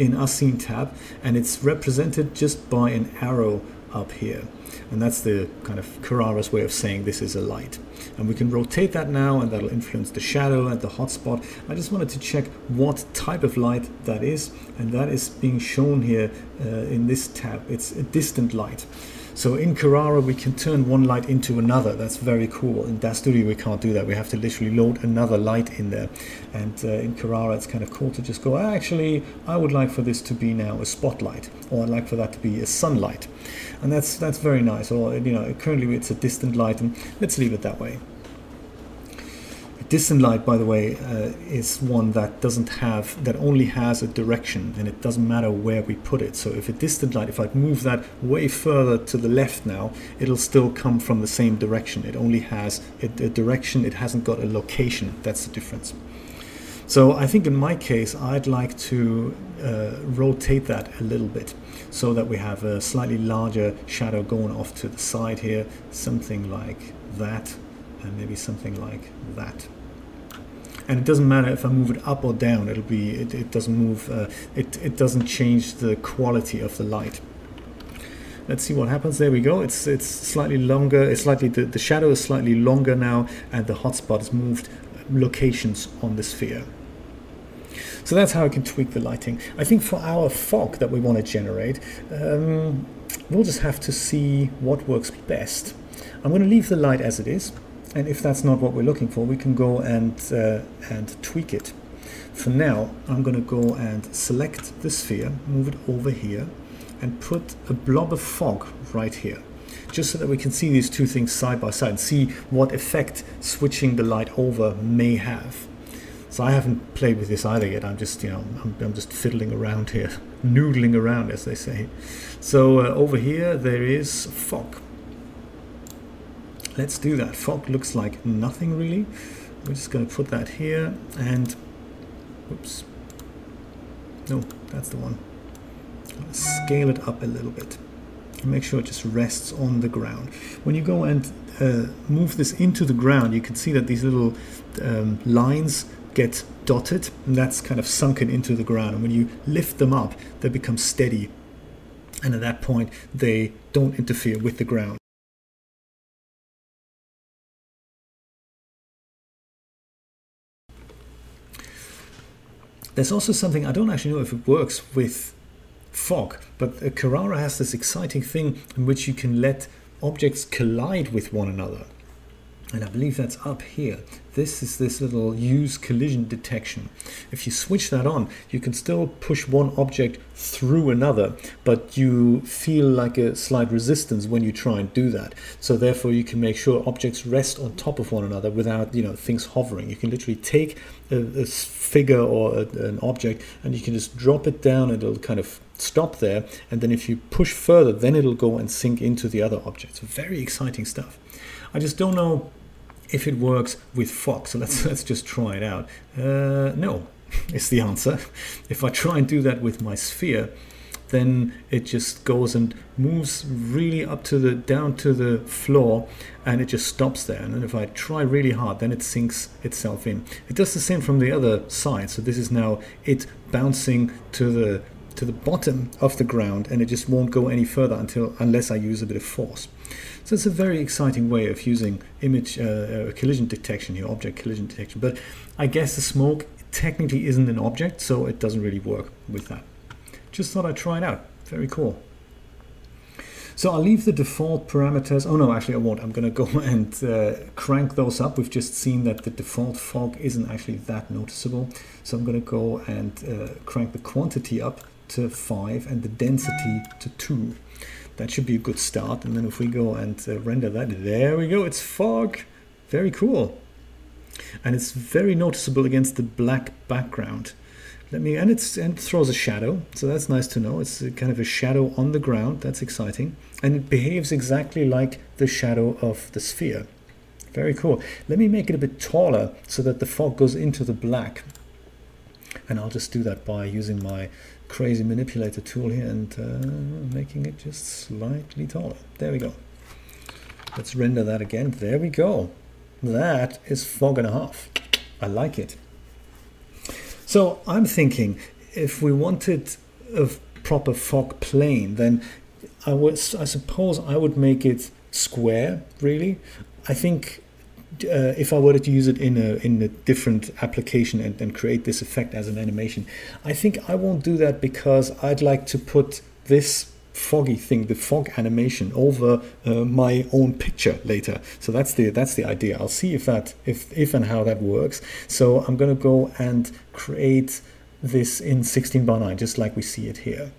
in our scene tab and it's represented just by an arrow up here. And that's the kind of Carrara's way of saying this is a light. And we can rotate that now and that'll influence the shadow and the hotspot. I just wanted to check what type of light that is. And that is being shown here uh, in this tab. It's a distant light. So in Carrara, we can turn one light into another. That's very cool. In Studio, we can't do that. We have to literally load another light in there. And uh, in Carrara, it's kind of cool to just go, actually, I would like for this to be now a spotlight, or I'd like for that to be a sunlight. And that's that's very nice. Or, you know, currently it's a distant light, and let's leave it that way. A distant light, by the way, uh, is one that doesn't have, that only has a direction and it doesn't matter where we put it. So if a distant light, if I move that way further to the left now, it'll still come from the same direction. It only has a, a direction, it hasn't got a location. That's the difference. So I think in my case, I'd like to uh, rotate that a little bit so that we have a slightly larger shadow going off to the side here, something like that, and maybe something like that. And it doesn't matter if I move it up or down it'll be it, it doesn't move uh, it, it doesn't change the quality of the light. Let's see what happens. There we go. It's it's slightly longer it's slightly the, the shadow is slightly longer now and the hotspot has moved locations on the sphere so that's how I can tweak the lighting I think for our fog that we want to generate um, we'll just have to see what works best I'm going to leave the light as it is and if that's not what we're looking for, we can go and, uh, and tweak it. For now, I'm going to go and select the sphere, move it over here, and put a blob of fog right here. Just so that we can see these two things side by side, and see what effect switching the light over may have. So I haven't played with this either yet. I'm just, you know, I'm, I'm just fiddling around here, *laughs* noodling around, as they say. So uh, over here, there is fog. Let's do that. Fog looks like nothing really. We're just going to put that here and, oops, no, that's the one. Scale it up a little bit. Make sure it just rests on the ground. When you go and uh, move this into the ground, you can see that these little um, lines get dotted and that's kind of sunken into the ground. And when you lift them up, they become steady. And at that point, they don't interfere with the ground. There's also something, I don't actually know if it works with fog, but Carrara has this exciting thing in which you can let objects collide with one another and I believe that's up here. This is this little use collision detection. If you switch that on, you can still push one object through another, but you feel like a slight resistance when you try and do that. So therefore you can make sure objects rest on top of one another without you know things hovering. You can literally take a, a figure or a, an object and you can just drop it down and it'll kind of stop there and then if you push further then it'll go and sink into the other objects. Very exciting stuff. I just don't know if it works with Fox. So let's *laughs* let's just try it out. Uh, no, *laughs* is the answer. *laughs* If I try and do that with my sphere, then it just goes and moves really up to the down to the floor and it just stops there and if I try really hard then it sinks itself in it does the same from the other side so this is now it bouncing to the to the bottom of the ground and it just won't go any further until unless I use a bit of force so it's a very exciting way of using image uh, uh, collision detection here, object collision detection. But I guess the smoke technically isn't an object, so it doesn't really work with that. Just thought I'd try it out. Very cool. So I'll leave the default parameters. Oh no, actually I won't. I'm going to go *laughs* and uh, crank those up. We've just seen that the default fog isn't actually that noticeable. So I'm going to go and uh, crank the quantity up to 5 and the density to 2 that should be a good start. And then if we go and uh, render that, there we go, it's fog. Very cool. And it's very noticeable against the black background. Let me, and, it's, and it throws a shadow, so that's nice to know. It's kind of a shadow on the ground, that's exciting. And it behaves exactly like the shadow of the sphere. Very cool. Let me make it a bit taller so that the fog goes into the black. And I'll just do that by using my crazy manipulator tool here and uh, making it just slightly taller. There we go. Let's render that again. There we go. That is fog and a half. I like it. So I'm thinking if we wanted a proper fog plane, then I would, I suppose I would make it square. Really, I think uh, if I were to use it in a in a different application and, and create this effect as an animation, I think I won't do that because I'd like to put this foggy thing, the fog animation, over uh, my own picture later. So that's the that's the idea. I'll see if that if if and how that works. So I'm going to go and create this in 16 by 9, just like we see it here.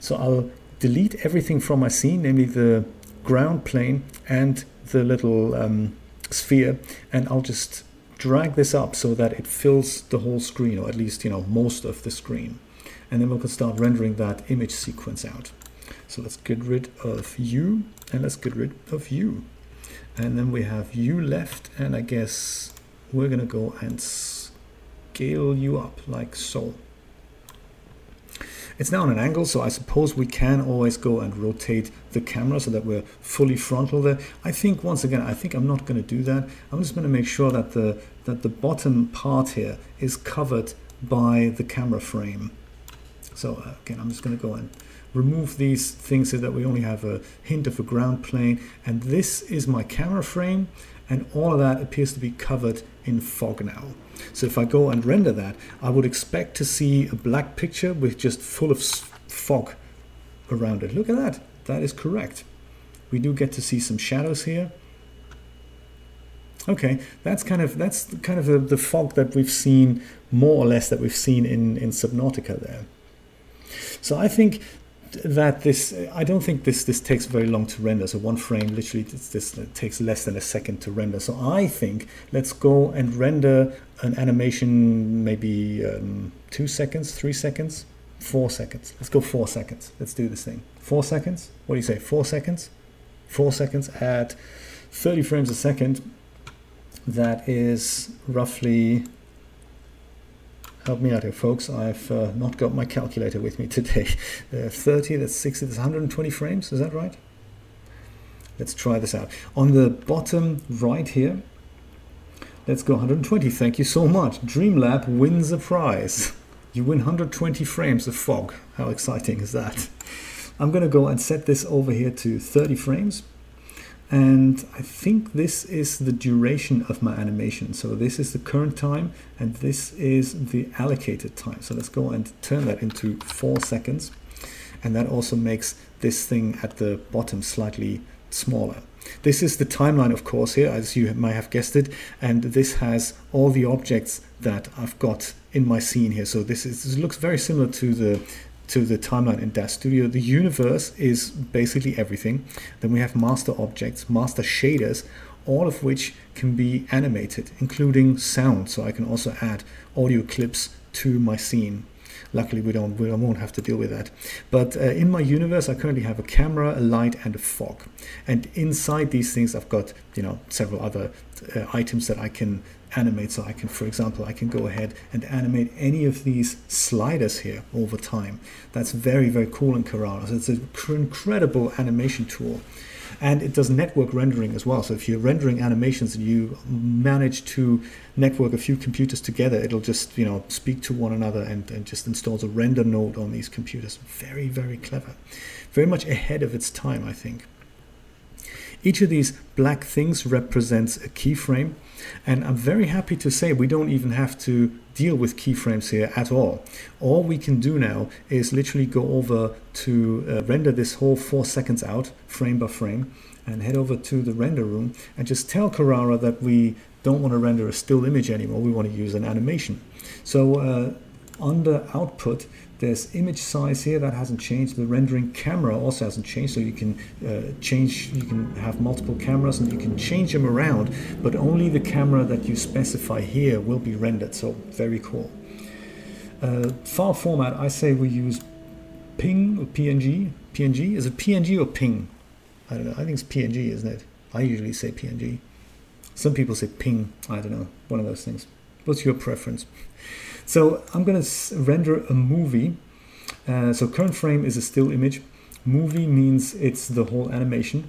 So I'll delete everything from my scene, namely the ground plane and the little um, sphere, and I'll just drag this up so that it fills the whole screen, or at least you know most of the screen. And then we can start rendering that image sequence out. So let's get rid of you, and let's get rid of you. And then we have you left, and I guess we're gonna go and scale you up like so. It's now on an angle, so I suppose we can always go and rotate the camera so that we're fully frontal there. I think, once again, I think I'm not going to do that. I'm just going to make sure that the, that the bottom part here is covered by the camera frame. So uh, again, I'm just going to go and remove these things so that we only have a hint of a ground plane. And this is my camera frame, and all of that appears to be covered in fog now. So if I go and render that, I would expect to see a black picture with just full of fog around it. Look at that. That is correct. We do get to see some shadows here. Okay, that's kind of that's kind of the, the fog that we've seen more or less that we've seen in in Subnautica there. So I think that this I don't think this this takes very long to render. So one frame literally this, this takes less than a second to render. So I think let's go and render an animation maybe um, two seconds, three seconds, four seconds. Let's go four seconds. Let's do this thing. Four seconds. What do you say? Four seconds. Four seconds at 30 frames a second. That is roughly help me out here, folks. I've uh, not got my calculator with me today. *laughs* Uh, 30, that's 60, that's 120 frames. Is that right? Let's try this out. On the bottom right here, let's go 120. Thank you so much. Dreamlab wins a prize. *laughs* You win 120 frames of fog. How exciting is that? I'm going to go and set this over here to 30 frames and I think this is the duration of my animation. So this is the current time and this is the allocated time. So let's go and turn that into four seconds. And that also makes this thing at the bottom slightly smaller. This is the timeline, of course, here, as you might have guessed it, and this has all the objects that I've got in my scene here. So this, is, this looks very similar to the to the timeline in DAZ Studio. The universe is basically everything. Then we have master objects, master shaders, all of which can be animated, including sound. So I can also add audio clips to my scene. Luckily, we don't, we won't have to deal with that. But uh, in my universe, I currently have a camera, a light, and a fog. And inside these things, I've got you know several other uh, items that I can animate. So I can, for example, I can go ahead and animate any of these sliders here over time. That's very, very cool in Carrara. So it's an incredible animation tool. And it does network rendering as well. So if you're rendering animations and you manage to network a few computers together, it'll just, you know, speak to one another and, and just installs a render node on these computers. Very, very clever. Very much ahead of its time, I think. Each of these black things represents a keyframe. And I'm very happy to say we don't even have to deal with keyframes here at all. All we can do now is literally go over to uh, render this whole four seconds out, frame by frame, and head over to the render room and just tell Carrara that we don't want to render a still image anymore, we want to use an animation. So uh, under output, there's image size here that hasn't changed. The rendering camera also hasn't changed, so you can uh, change, you can have multiple cameras and you can change them around, but only the camera that you specify here will be rendered. So very cool. Uh, file format, I say we use PNG or PNG. PNG is it PNG or PNG? I don't know. I think it's PNG, isn't it? I usually say PNG. Some people say ping. I don't know. One of those things. What's your preference? So I'm going to render a movie. Uh, so current frame is a still image. Movie means it's the whole animation.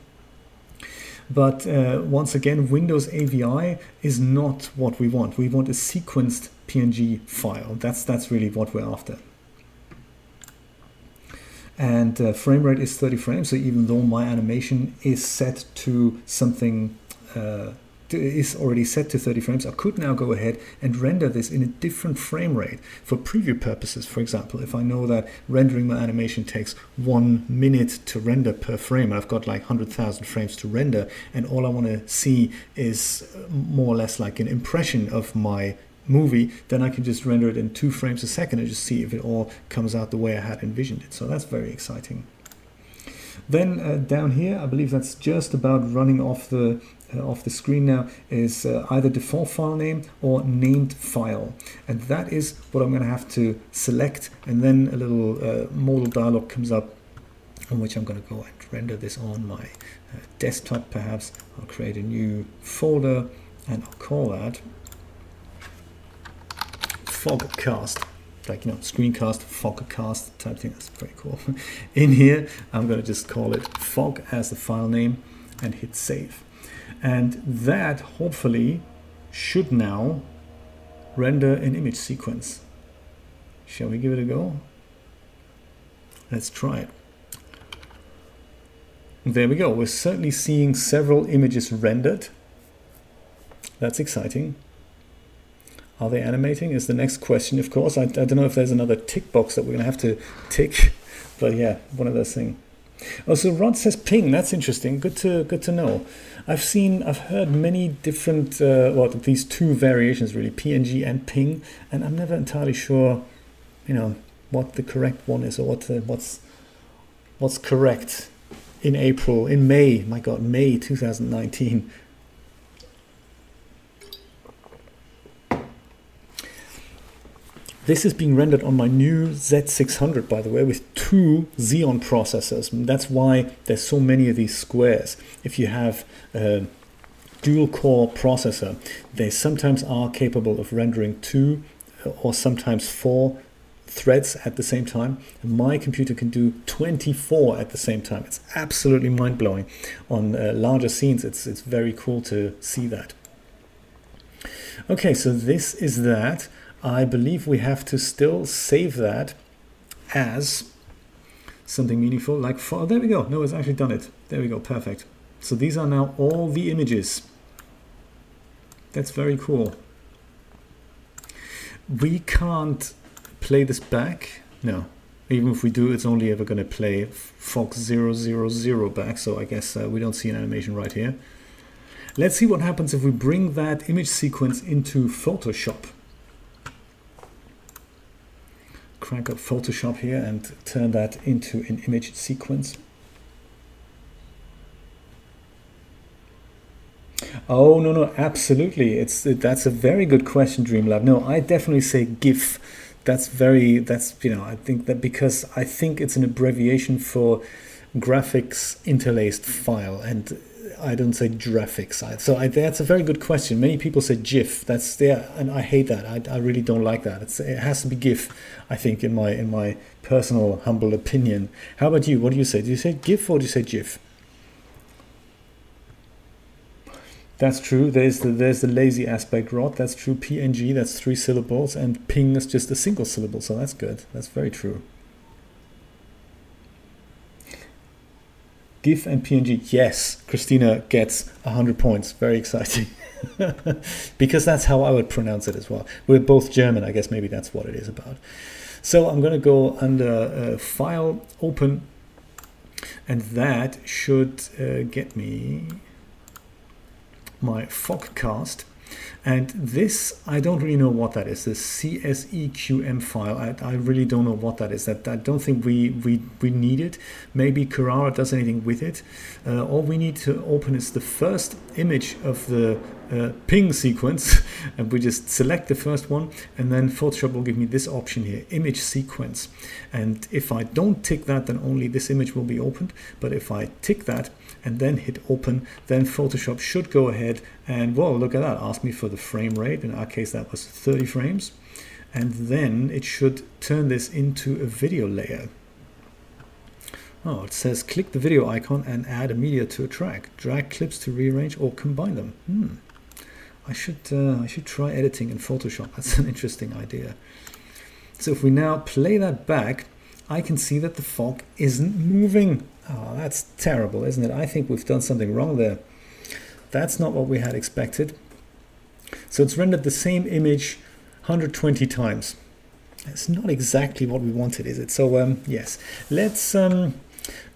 But uh, once again, Windows AVI is not what we want. We want a sequenced PNG file. That's, that's really what we're after. and uh, frame rate is 30 frames. So even though my animation is set to something uh, is already set to 30 frames, I could now go ahead and render this in a different frame rate for preview purposes. For example, if I know that rendering my animation takes one minute to render per frame, and I've got like 100,000 frames to render, and all I want to see is more or less like an impression of my movie, then I can just render it in two frames a second and just see if it all comes out the way I had envisioned it. So that's very exciting. Then uh, down here, I believe that's just about running off the uh, off the screen now is uh, either default file name or named file. And that is what I'm going to have to select. And then a little uh, modal dialog comes up on which I'm going to go and render this on my desktop perhaps. I'll create a new folder and I'll call that Fogcast like you know screencast fogcast type thing that's pretty cool *laughs* in here i'm going to just call it fog as the file name and hit save and that hopefully should now render an image sequence. Shall we give it a go? Let's try it. There we go. We're certainly seeing several images rendered. That's exciting. Are they animating is the next question, of course. I, I don't know if there's another tick box that we're going to have to tick. *laughs* But yeah, one of those things. Oh, so Rod says ping. That's interesting. Good to good to know. I've seen, I've heard many different, uh, well, these two variations really, PNG and ping, and I'm never entirely sure, you know, what the correct one is or what the, what's what's correct in April, in May. My God, May 2019. This is being rendered on my new Z600, by the way, with two Xeon processors. That's why there's so many of these squares. If you have a dual core processor, they sometimes are capable of rendering two or sometimes four threads at the same time. My computer can do 24 at the same time. It's absolutely mind blowing. On uh, larger scenes, it's, it's very cool to see that. Okay, so this is that. I believe we have to still save that as something meaningful like for, oh, there we go. No it's actually done it. There we go. Perfect. So these are now all the images. That's very cool. We can't play this back? No. Even if we do it's only ever going to play fox 000 back so I guess uh, we don't see an animation right here. Let's see what happens if we bring that image sequence into Photoshop crank up Photoshop here and turn that into an image sequence. Oh no no absolutely it's that's a very good question Dreamlab. No, I definitely say GIF. That's very that's you know I think that because I think it's an abbreviation for graphics interlaced file and I don't say graphics. So I, that's a very good question. Many people say GIF. That's there, and I hate that. I, I really don't like that. It's, it has to be GIF. I think in my in my personal humble opinion. How about you? What do you say? Do you say GIF or do you say GIF? That's true. There's the there's the lazy aspect rod. That's true. PNG. That's three syllables, and ping is just a single syllable. So that's good. That's very true. GIF and PNG, yes, Christina gets 100 points. Very exciting. *laughs* because that's how I would pronounce it as well. We're both German, I guess maybe that's what it is about. So I'm going to go under uh, File, Open, and that should uh, get me my Fogcast. And this, I don't really know what that is. The CSEQM file, I, I really don't know what that is. That I don't think we, we, we need it. Maybe Carrara does anything with it. Uh, all we need to open is the first image of the uh, ping sequence *laughs* and we just select the first one and then Photoshop will give me this option here image sequence and if I don't tick that then only this image will be opened but if I tick that and then hit open then Photoshop should go ahead and well look at that ask me for the frame rate in our case that was 30 frames and then it should turn this into a video layer Oh, it says click the video icon and add a media to a track. Drag clips to rearrange or combine them. Hmm. I should uh, I should try editing in Photoshop. *laughs* That's an interesting idea. So if we now play that back, I can see that the fog isn't moving. Oh, that's terrible, isn't it? I think we've done something wrong there. That's not what we had expected. So it's rendered the same image 120 times. It's not exactly what we wanted, is it? So um, yes, let's um,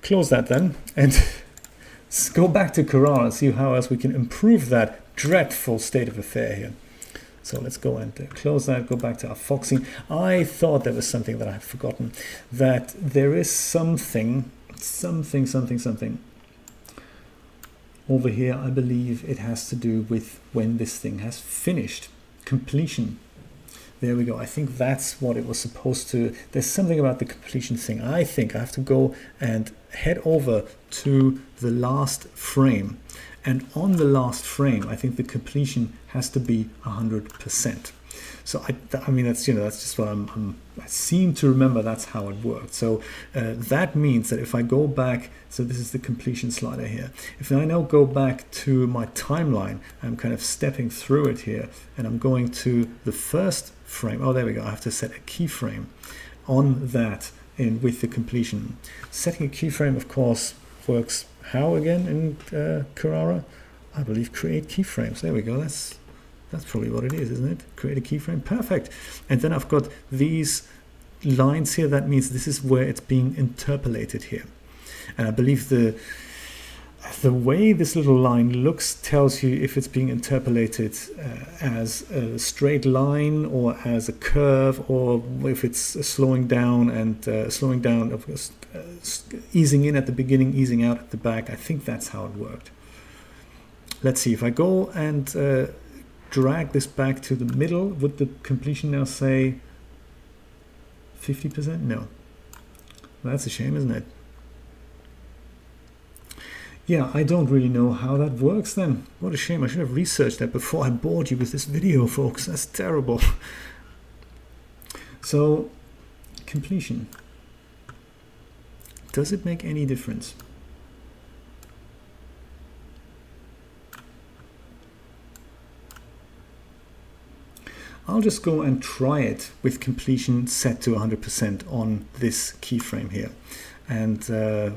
close that then and *laughs* go back to Carrara and see how else we can improve that dreadful state of affair here. So let's go and uh, close that, go back to our foxing. I thought there was something that I had forgotten, that there is something, something, something, something over here. I believe it has to do with when this thing has finished, completion. There we go. I think that's what it was supposed to. There's something about the completion thing. I think I have to go and head over to the last frame and on the last frame, I think the completion has to be 100%. So I, I mean, that's, you know, that's just what I'm, I'm i seem to remember that's how it worked. So uh, that means that if I go back, so this is the completion slider here. If I now go back to my timeline, I'm kind of stepping through it here and I'm going to the first frame. Oh, there we go. I have to set a keyframe on that in with the completion. Setting a keyframe, of course, works how again in uh, Carrara? I believe create keyframes. There we go. That's that's probably what it is, isn't it? Create a keyframe. Perfect. And then I've got these lines here. That means this is where it's being interpolated here. And I believe the the way this little line looks tells you if it's being interpolated uh, as a straight line or as a curve or if it's slowing down and uh, slowing down of uh, easing in at the beginning easing out at the back I think that's how it worked let's see if I go and uh, drag this back to the middle would the completion now say 50% no that's a shame isn't it yeah, I don't really know how that works then. What a shame. I should have researched that before I bored you with this video, folks. That's terrible. so, completion. Does it make any difference? I'll just go and try it with completion set to 100% on this keyframe here. And uh,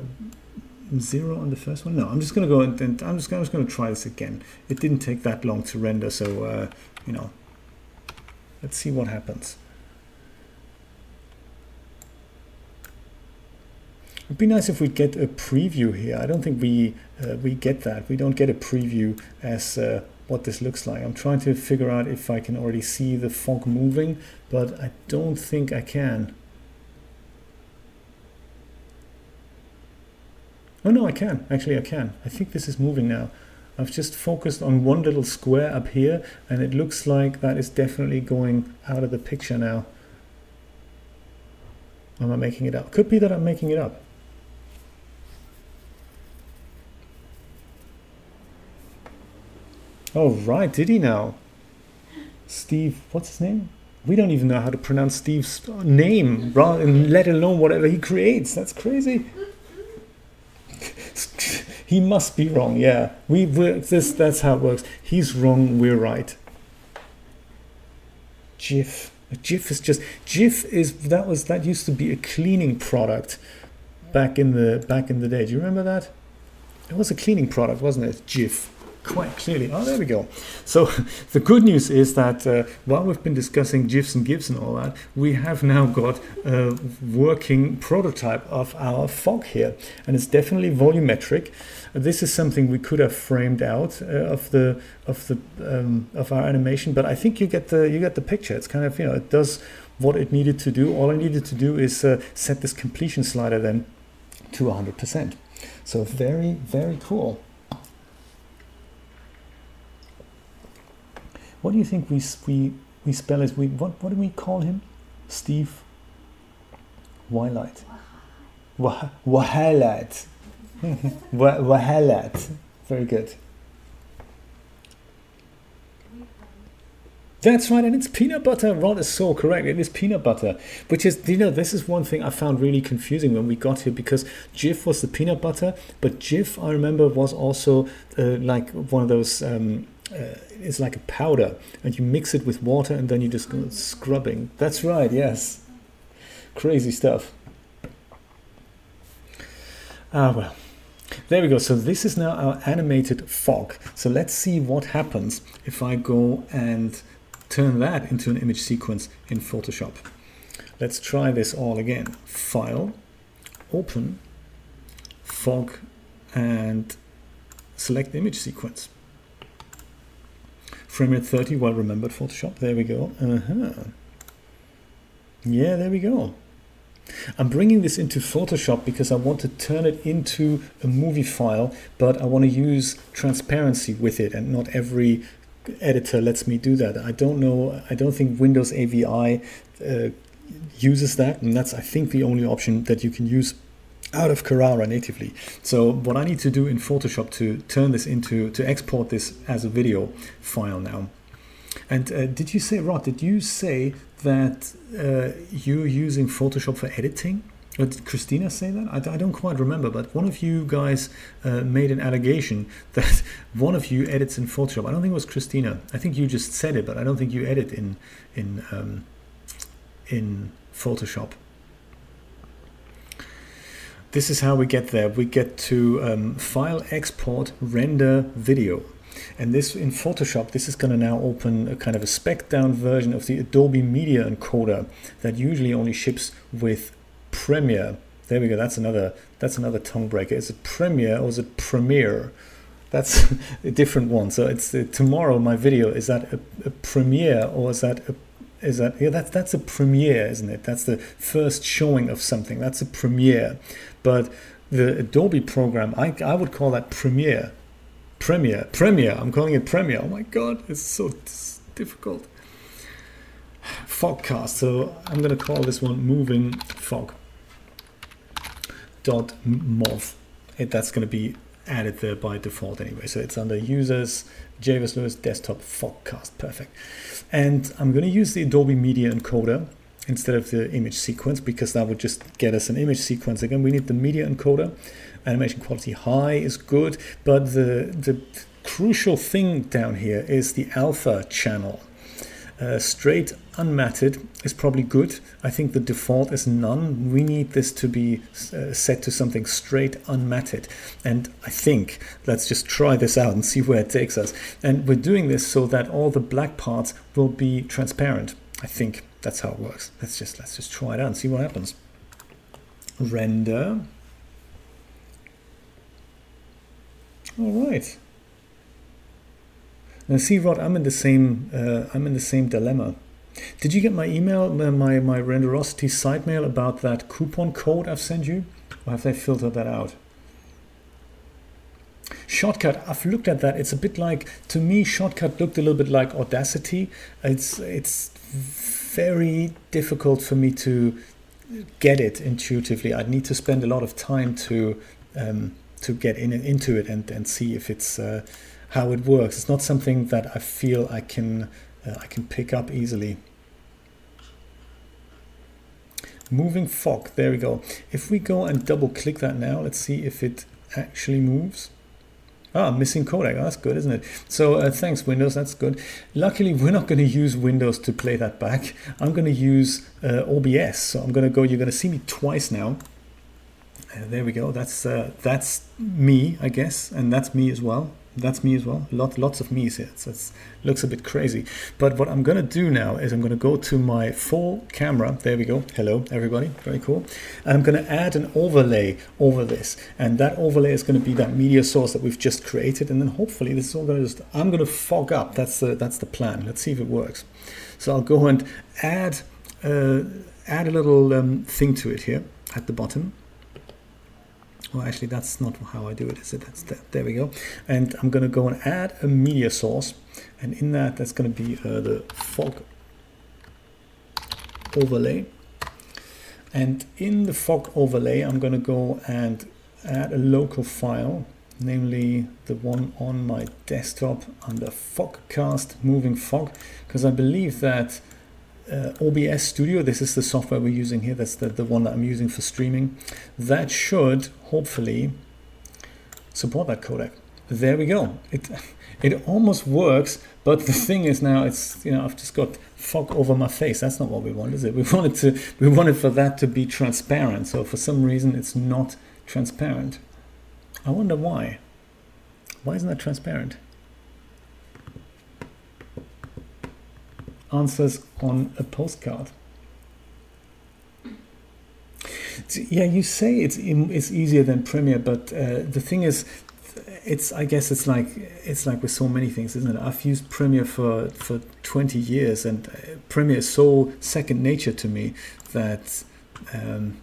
zero on the first one? No, I'm just going to go and, and I'm just, I'm just going to try this again. It didn't take that long to render, so, uh, you know, let's see what happens. It'd be nice if we get a preview here. I don't think we uh, we get that. We don't get a preview as uh, what this looks like. I'm trying to figure out if I can already see the fog moving, but I don't think I can. Oh no, I can. Actually, I can. I think this is moving now. I've just focused on one little square up here and it looks like that is definitely going out of the picture now. Am I making it up? Could be that I'm making it up. Oh, right. Did he now? Steve, what's his name? We don't even know how to pronounce Steve's name, let alone whatever he creates. That's crazy *laughs* he must be wrong. Yeah, we this that's how it works. He's wrong. We're right. Jif. Jif is just Jif is that was that used to be a cleaning product back in the back in the day. Do you remember that? It was a cleaning product, wasn't it? Jif quite clearly. Oh, there we go. So *laughs* the good news is that uh, while we've been discussing GIFs and GIFs and all that, we have now got a working prototype of our fog here, and it's definitely volumetric. This is something we could have framed out uh, of the of the um, of our animation, but I think you get the you get the picture. It's kind of you know it does what it needed to do. All I needed to do is uh, set this completion slider then to 100%. So very very cool. What do you think we we we spell it? We what what do we call him? Steve Wilhite. Wahalat. Wahalat. Very good. That's right, and it's peanut butter. Rod is so correct. It is peanut butter, which is, you know, this is one thing I found really confusing when we got here because Jif was the peanut butter, but Jif, I remember, was also uh, like one of those um, uh, it's like a powder and you mix it with water and then you just go scrubbing that's right yes crazy stuff Ah, well. There we go. So this is now our animated fog. So let's see what happens if I go and turn that into an image sequence in Photoshop. Let's try this all again. File, open, fog, and select image sequence. Frame rate 30, well remembered Photoshop. There we go. Uh-huh. Yeah, there we go. I'm bringing this into Photoshop because I want to turn it into a movie file, but I want to use transparency with it, and not every editor lets me do that. I don't know. I don't think Windows AVI uh, uses that, and that's I think the only option that you can use out of Carrara natively. So what I need to do in Photoshop to turn this into to export this as a video file now. And uh, did you say, Rod? Did you say that uh, you're using Photoshop for editing? Or did Christina say that? I, I don't quite remember, but one of you guys uh, made an allegation *laughs* that one of you edits in Photoshop. I don't think it was Christina. I think you just said it, but I don't think you edit in in um, in Photoshop. This is how we get there. We get to um, file export render video. And this in Photoshop, this is going to now open a kind of a spec down version of the Adobe Media Encoder that usually only ships with Premiere. There we go. That's another that's another tongue breaker. Is it Premiere or is it Premiere? That's *laughs* a different one. So it's uh, tomorrow. My video is that a, a premiere or is that a is that yeah that's that's a premiere isn't it that's the first showing of something that's a premiere but the adobe program i, I would call that premiere Premiere, Premiere. I'm calling it Premiere. Oh my god, it's so difficult. Fogcast. So I'm to call this one moving fog. Dot mov. It, that's to be added there by default anyway. So it's under users, Jay Versluis desktop Fogcast. Perfect. And I'm going to use the Adobe Media Encoder instead of the image sequence because that would just get us an image sequence. Again, we need the media encoder animation quality high is good, but the, the crucial thing down here is the alpha channel. Uh, straight unmatted is probably good. I think the default is none. We need this to be uh, set to something straight unmatted. And I think let's just try this out and *laughs* see where it takes us. And we're doing this so that all the black parts will be transparent. I think that's how it works. Let's just let's just try it out and see what happens. Render. All right. Now, see, Rod, I'm in the same. Uh, I'm in the same dilemma. Did you get my email, my my Renderosity site mail about that coupon code I've sent you, or have they filtered that out? Shotcut, I've looked at that. It's a bit like to me. Shotcut looked a little bit like Audacity. It's it's very difficult for me to get it intuitively. I'd need to spend a lot of time to um, to get in into it and, and see if it's uh, how it works. It's not something that I feel I can uh, I can pick up easily. Moving fog, there we go. If we go and double click that now, let's see if it actually moves. Ah, missing codec. Oh, that's good, isn't it? So uh, thanks, Windows. That's good. Luckily, *laughs* we're not going to use Windows to play that back. I'm going to use uh, OBS. So I'm going to go. You're going to see me twice now. Uh, there we go. That's uh, that's me, I guess, and that's me as well. That's me as well. Lot, lots of me's here. So it looks a bit crazy. But what I'm going to do now is I'm going to go to my full camera. There we go. Hello, everybody. Very cool. And I'm going to add an overlay over this. And that overlay is going to be that media source that we've just created. And then hopefully this is all going to just, I'm going to fog up. That's the, that's the plan. Let's see if it works. So I'll go and add, uh, add a little um, thing to it here at the bottom well actually that's not how I do it is it? That's the, there we go. And I'm gonna go and add a media source. And in that that's gonna be uh, the fog overlay. And in the fog overlay I'm gonna go and add a local file namely the one on my desktop under fogcast moving fog because I believe that uh, OBS Studio, this is the software we're using here, that's the, the one that I'm using for streaming, that should hopefully support that codec. There we go. It, *laughs* it almost works, but the *laughs* thing is now it's, you know, I've just got fog over my face. That's not what we want, is it? *laughs* We wanted to, we wanted for that to be transparent. So for some reason it's not transparent. I wonder why. Why isn't that transparent? Answers on a postcard. Yeah, you say it's it's easier than Premiere, but uh, the thing is, it's I guess it's like it's like with so many things, isn't it? I've used Premiere for for 20 years, and uh, Premiere is so second nature to me that um,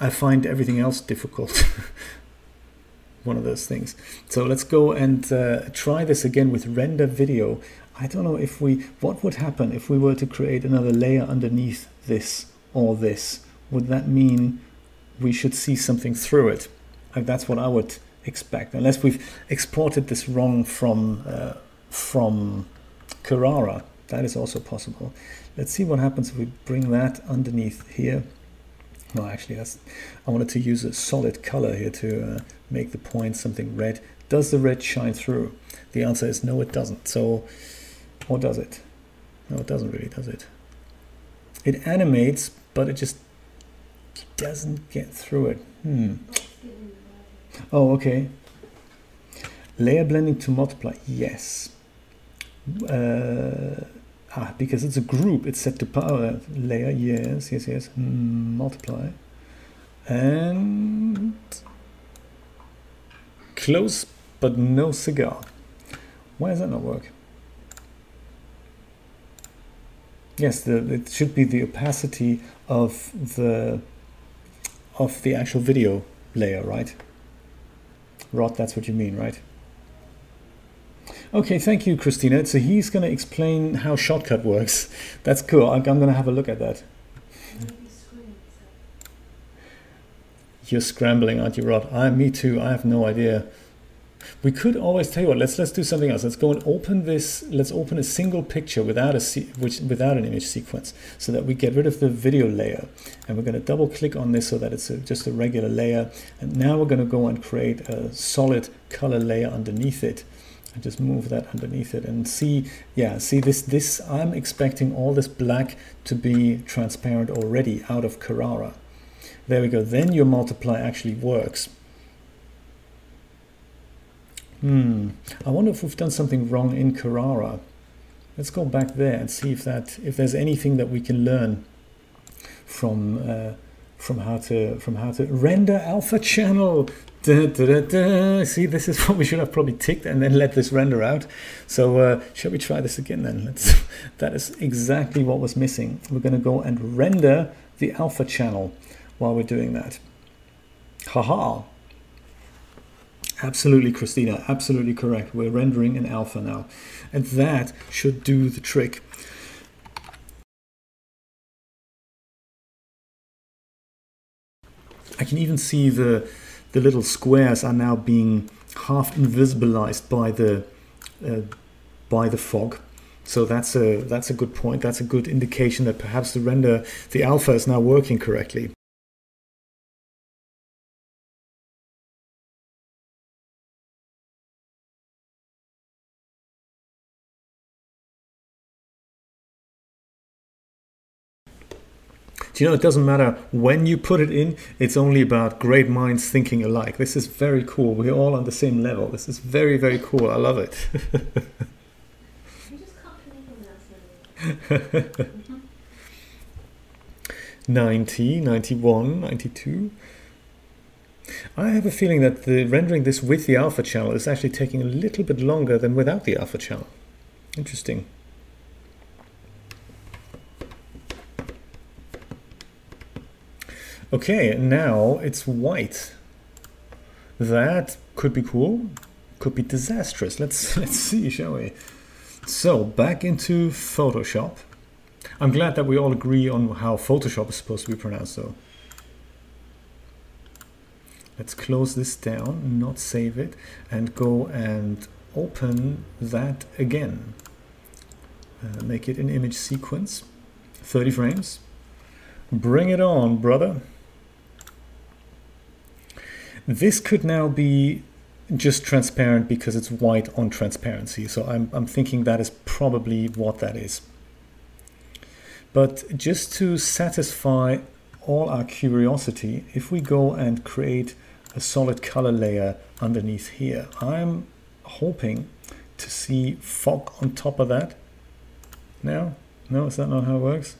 I find everything else difficult. *laughs* One of those things. So let's go and uh, try this again with render video. I don't know if we what would happen if we were to create another layer underneath this or this. Would that mean we should see something through it? Like that's what I would expect, unless we've exported this wrong from uh, from Carrara. That is also possible. Let's see what happens if we bring that underneath here. No, actually, I wanted to use a solid color here to uh, make the point something red. Does the red shine through? The answer is no, it doesn't. So, or does it? No, it doesn't really, does it? It animates, but it just doesn't get through it. Hmm. Oh, okay. Layer blending to multiply. Yes. Uh, ah, because it's a group. It's set to power layer. Yes, yes, yes. Mm, multiply. And close, but no cigar. Why does that not work? Yes, the, it should be the opacity of the of the actual video layer, right? Rod, that's what you mean, right? Okay, thank you, Christina. So he's going to explain how Shotcut works. *laughs* That's cool. I'm going to have a look at that. You're scrambling, aren't you, Rod? I, me too. I have no idea. We could always tell you what. Let's let's do something else. Let's go and open this. Let's open a single picture without a which without an image sequence, so that we get rid of the video layer. And we're going to double click on this so that it's a, just a regular layer. And now we're going to go and create a solid color layer underneath it. And just move that underneath it and see. Yeah, see this. This I'm expecting all this black to be transparent already out of Carrara. There we go. Then your multiply actually works. Hmm. I wonder if we've done something wrong in Carrara. Let's go back there and see if that if there's anything that we can learn from uh, from how to from how to render alpha channel. Da, da, da, see, this is *laughs* what we should have probably ticked and then let this render out. So uh, shall we try this again then? Let's, *laughs* that is exactly what was missing. We're going to go and render the alpha channel while we're doing that. Haha, Absolutely, Christina. Absolutely correct. We're rendering an alpha now. And that should do the trick. I can even see the, the little squares are now being half invisibilized by the, uh, by the fog. So that's a, that's a good point. That's a good indication that perhaps the render, the alpha is now working correctly. Do you know, it doesn't matter when you put it in, it's only about great minds thinking alike. This is very cool. We're all on the same level. This is very, very cool. I love it. *laughs* 90, 91, 92. I have a feeling that the rendering this with the alpha channel is actually taking a little bit longer than without the alpha channel. Interesting. Okay, now it's white. That could be cool, could be disastrous. Let's *laughs* let's see, shall we? So back into Photoshop. I'm glad that we all agree on how Photoshop is supposed to be pronounced though. Let's close this down, not save it, and go and open that again. Uh, make it an image sequence, 30 frames. Bring it on, brother. This could now be just transparent because it's white on transparency. So I'm, I'm thinking that is probably what that is. But just to satisfy all our curiosity, if we go and create a solid color layer underneath here. I'm hoping to see fog on top of that. No? No, is that not how it works?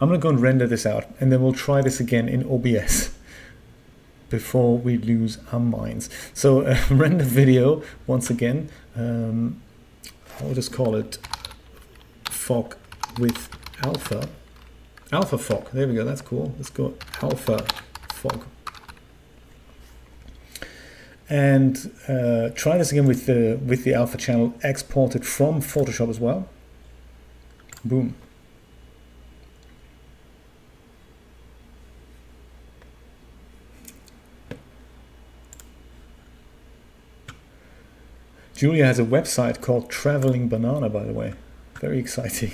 I'm going to go and render this out and then we'll try this again in OBS before we lose our minds. So *laughs* uh, render video once again. Um, I'll just call it fog with alpha. Alpha fog. There we go. That's cool. Let's go alpha fog. And uh, try this again with the with the alpha channel exported from Photoshop as well. Boom. Julia has a website called Traveling Banana, by the way. Very exciting.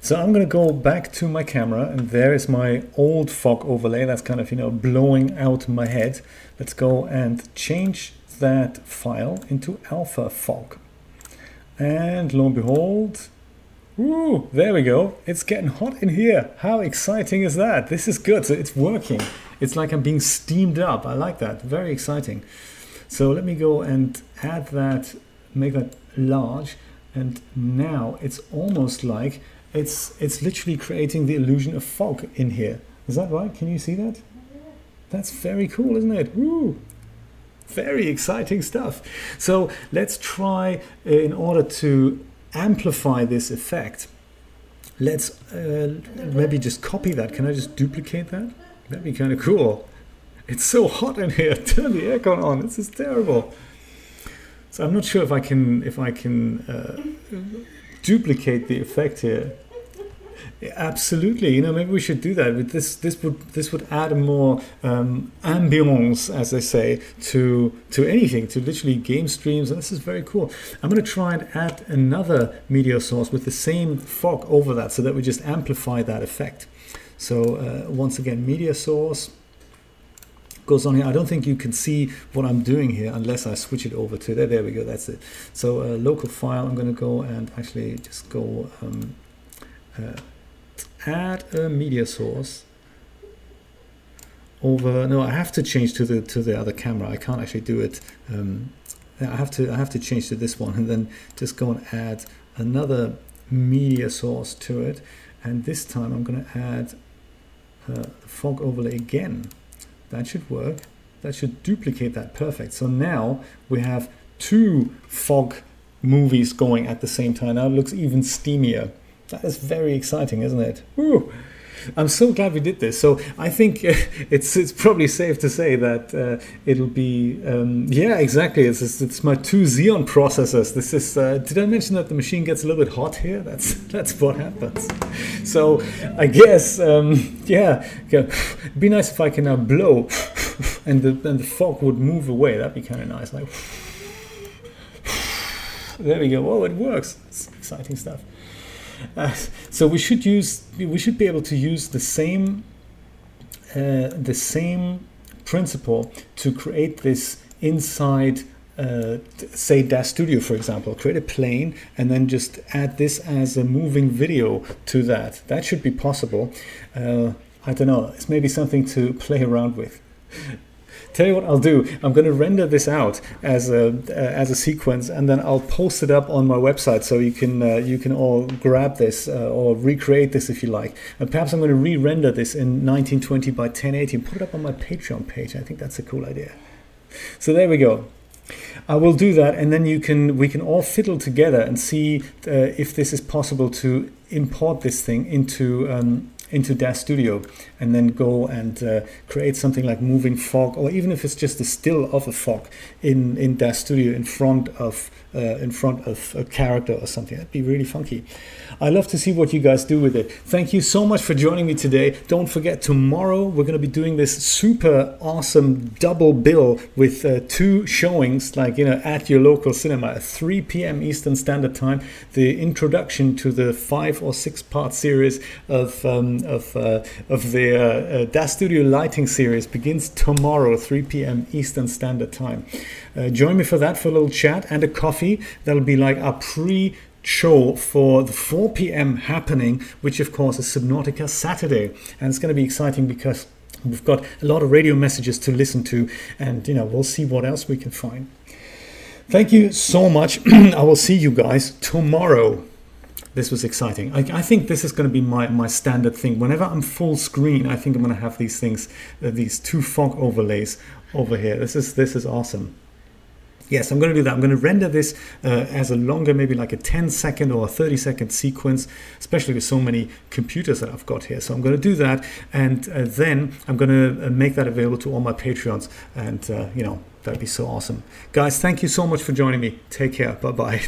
So I'm going to go back to my camera and there is my old fog overlay that's kind of, you know, blowing out my head. Let's go and change that file into alpha fog. And lo and behold, Ooh, there we go. It's getting hot in here. How exciting is that? This is good. So it's working. It's like I'm being steamed up. I like that. Very exciting. So let me go and add that, make that large. And now it's almost like it's, it's literally creating the illusion of fog in here. Is that right? Can you see that? That's very cool, isn't it? Woo! Very exciting stuff. So let's try, uh, in order to amplify this effect, let's uh, maybe just copy that. Can I just duplicate that? That'd be kind of cool. It's so hot in here. *laughs* Turn the aircon on. This is terrible. So I'm not sure if I can if I can uh, duplicate the effect here. Absolutely, you know, maybe we should do that. But this this would this would add more um, ambience, as they say, to to anything, to literally game streams, and this is very cool. I'm going to try and add another media source with the same fog over that, so that we just amplify that effect. So uh, once again, media source goes on here. I don't think you can see what I'm doing here unless I switch it over to there. There we go. That's it. So uh, local file. I'm going to go and actually just go um, uh, add a media source over. No, I have to change to the to the other camera. I can't actually do it. Um, I have to I have to change to this one and then just go and add another media source to it. And this time I'm going to add uh, the fog overlay again. That should work. That should duplicate that perfect. So now we have two fog movies going at the same time. Now it looks even steamier. That is very exciting, isn't it? *laughs* I'm so glad we did this. So I think *laughs* it's it's probably safe to say that uh, it'll be um, yeah exactly. It's, it's, it's my two Xeon processors. This is uh, did I mention that the machine gets a little bit hot here? That's *laughs* that's what happens. So I guess um, yeah, be nice if I can now blow and the and the fog would move away. That'd be kind of nice. Like *sighs* there we go. Oh, it works. It's exciting stuff. Uh, so we should use we should be able to use the same uh, the same principle to create this inside uh, say DAZ Studio for example. Create a plane and then just add this as a moving video to that. That should be possible. Uh, I don't know. It's maybe something to play around with Tell you what I'll do. I'm going to render this out as a uh, as a sequence, and then I'll post it up on my website so you can uh, you can all grab this uh, or recreate this if you like. And perhaps I'm going to re-render this in 1920 by 1080 and put it up on my Patreon page. I think that's a cool idea. So there we go. I will do that, and then you can we can all fiddle together and see uh, if this is possible to import this thing into. Um, into DAZ Studio and then go and uh, create something like moving fog, or even if it's just a still of a fog in in DAZ Studio in front of uh, in front of a character or something. That'd be really funky. I love to see what you guys do with it. Thank you so much for joining me today. Don't forget tomorrow we're going to be doing this super awesome double bill with uh, two showings, like you know, at your local cinema at 3 p.m. Eastern Standard Time. The introduction to the five or six part series of um, of uh, of the uh, uh DAZ Studio Lighting series begins tomorrow, 3 p.m. Eastern Standard Time. Uh, join me for that for a little chat and a coffee. That'll be like a pre show for the 4 p.m. happening, which of course is Subnautica Saturday. And it's going to be exciting because we've got a lot of radio messages to listen to, and you know, we'll see what else we can find. Thank you so much. *clears throat* I will see you guys tomorrow. This was exciting. I, I, think this is going to be my, my standard thing. Whenever I'm full screen, I think I'm going to have these things, uh, these two fog overlays over here. This is this is awesome. Yes, I'm going to do that. I'm going to render this uh, as a longer, maybe like a 10 second or a 30 second sequence, especially with so many computers that I've got here. So I'm going to do that. And uh, then I'm going to uh, make that available to all my Patreons. And, uh, you know, that'd be so awesome. Guys, thank you so much for joining me. Take care. Bye bye.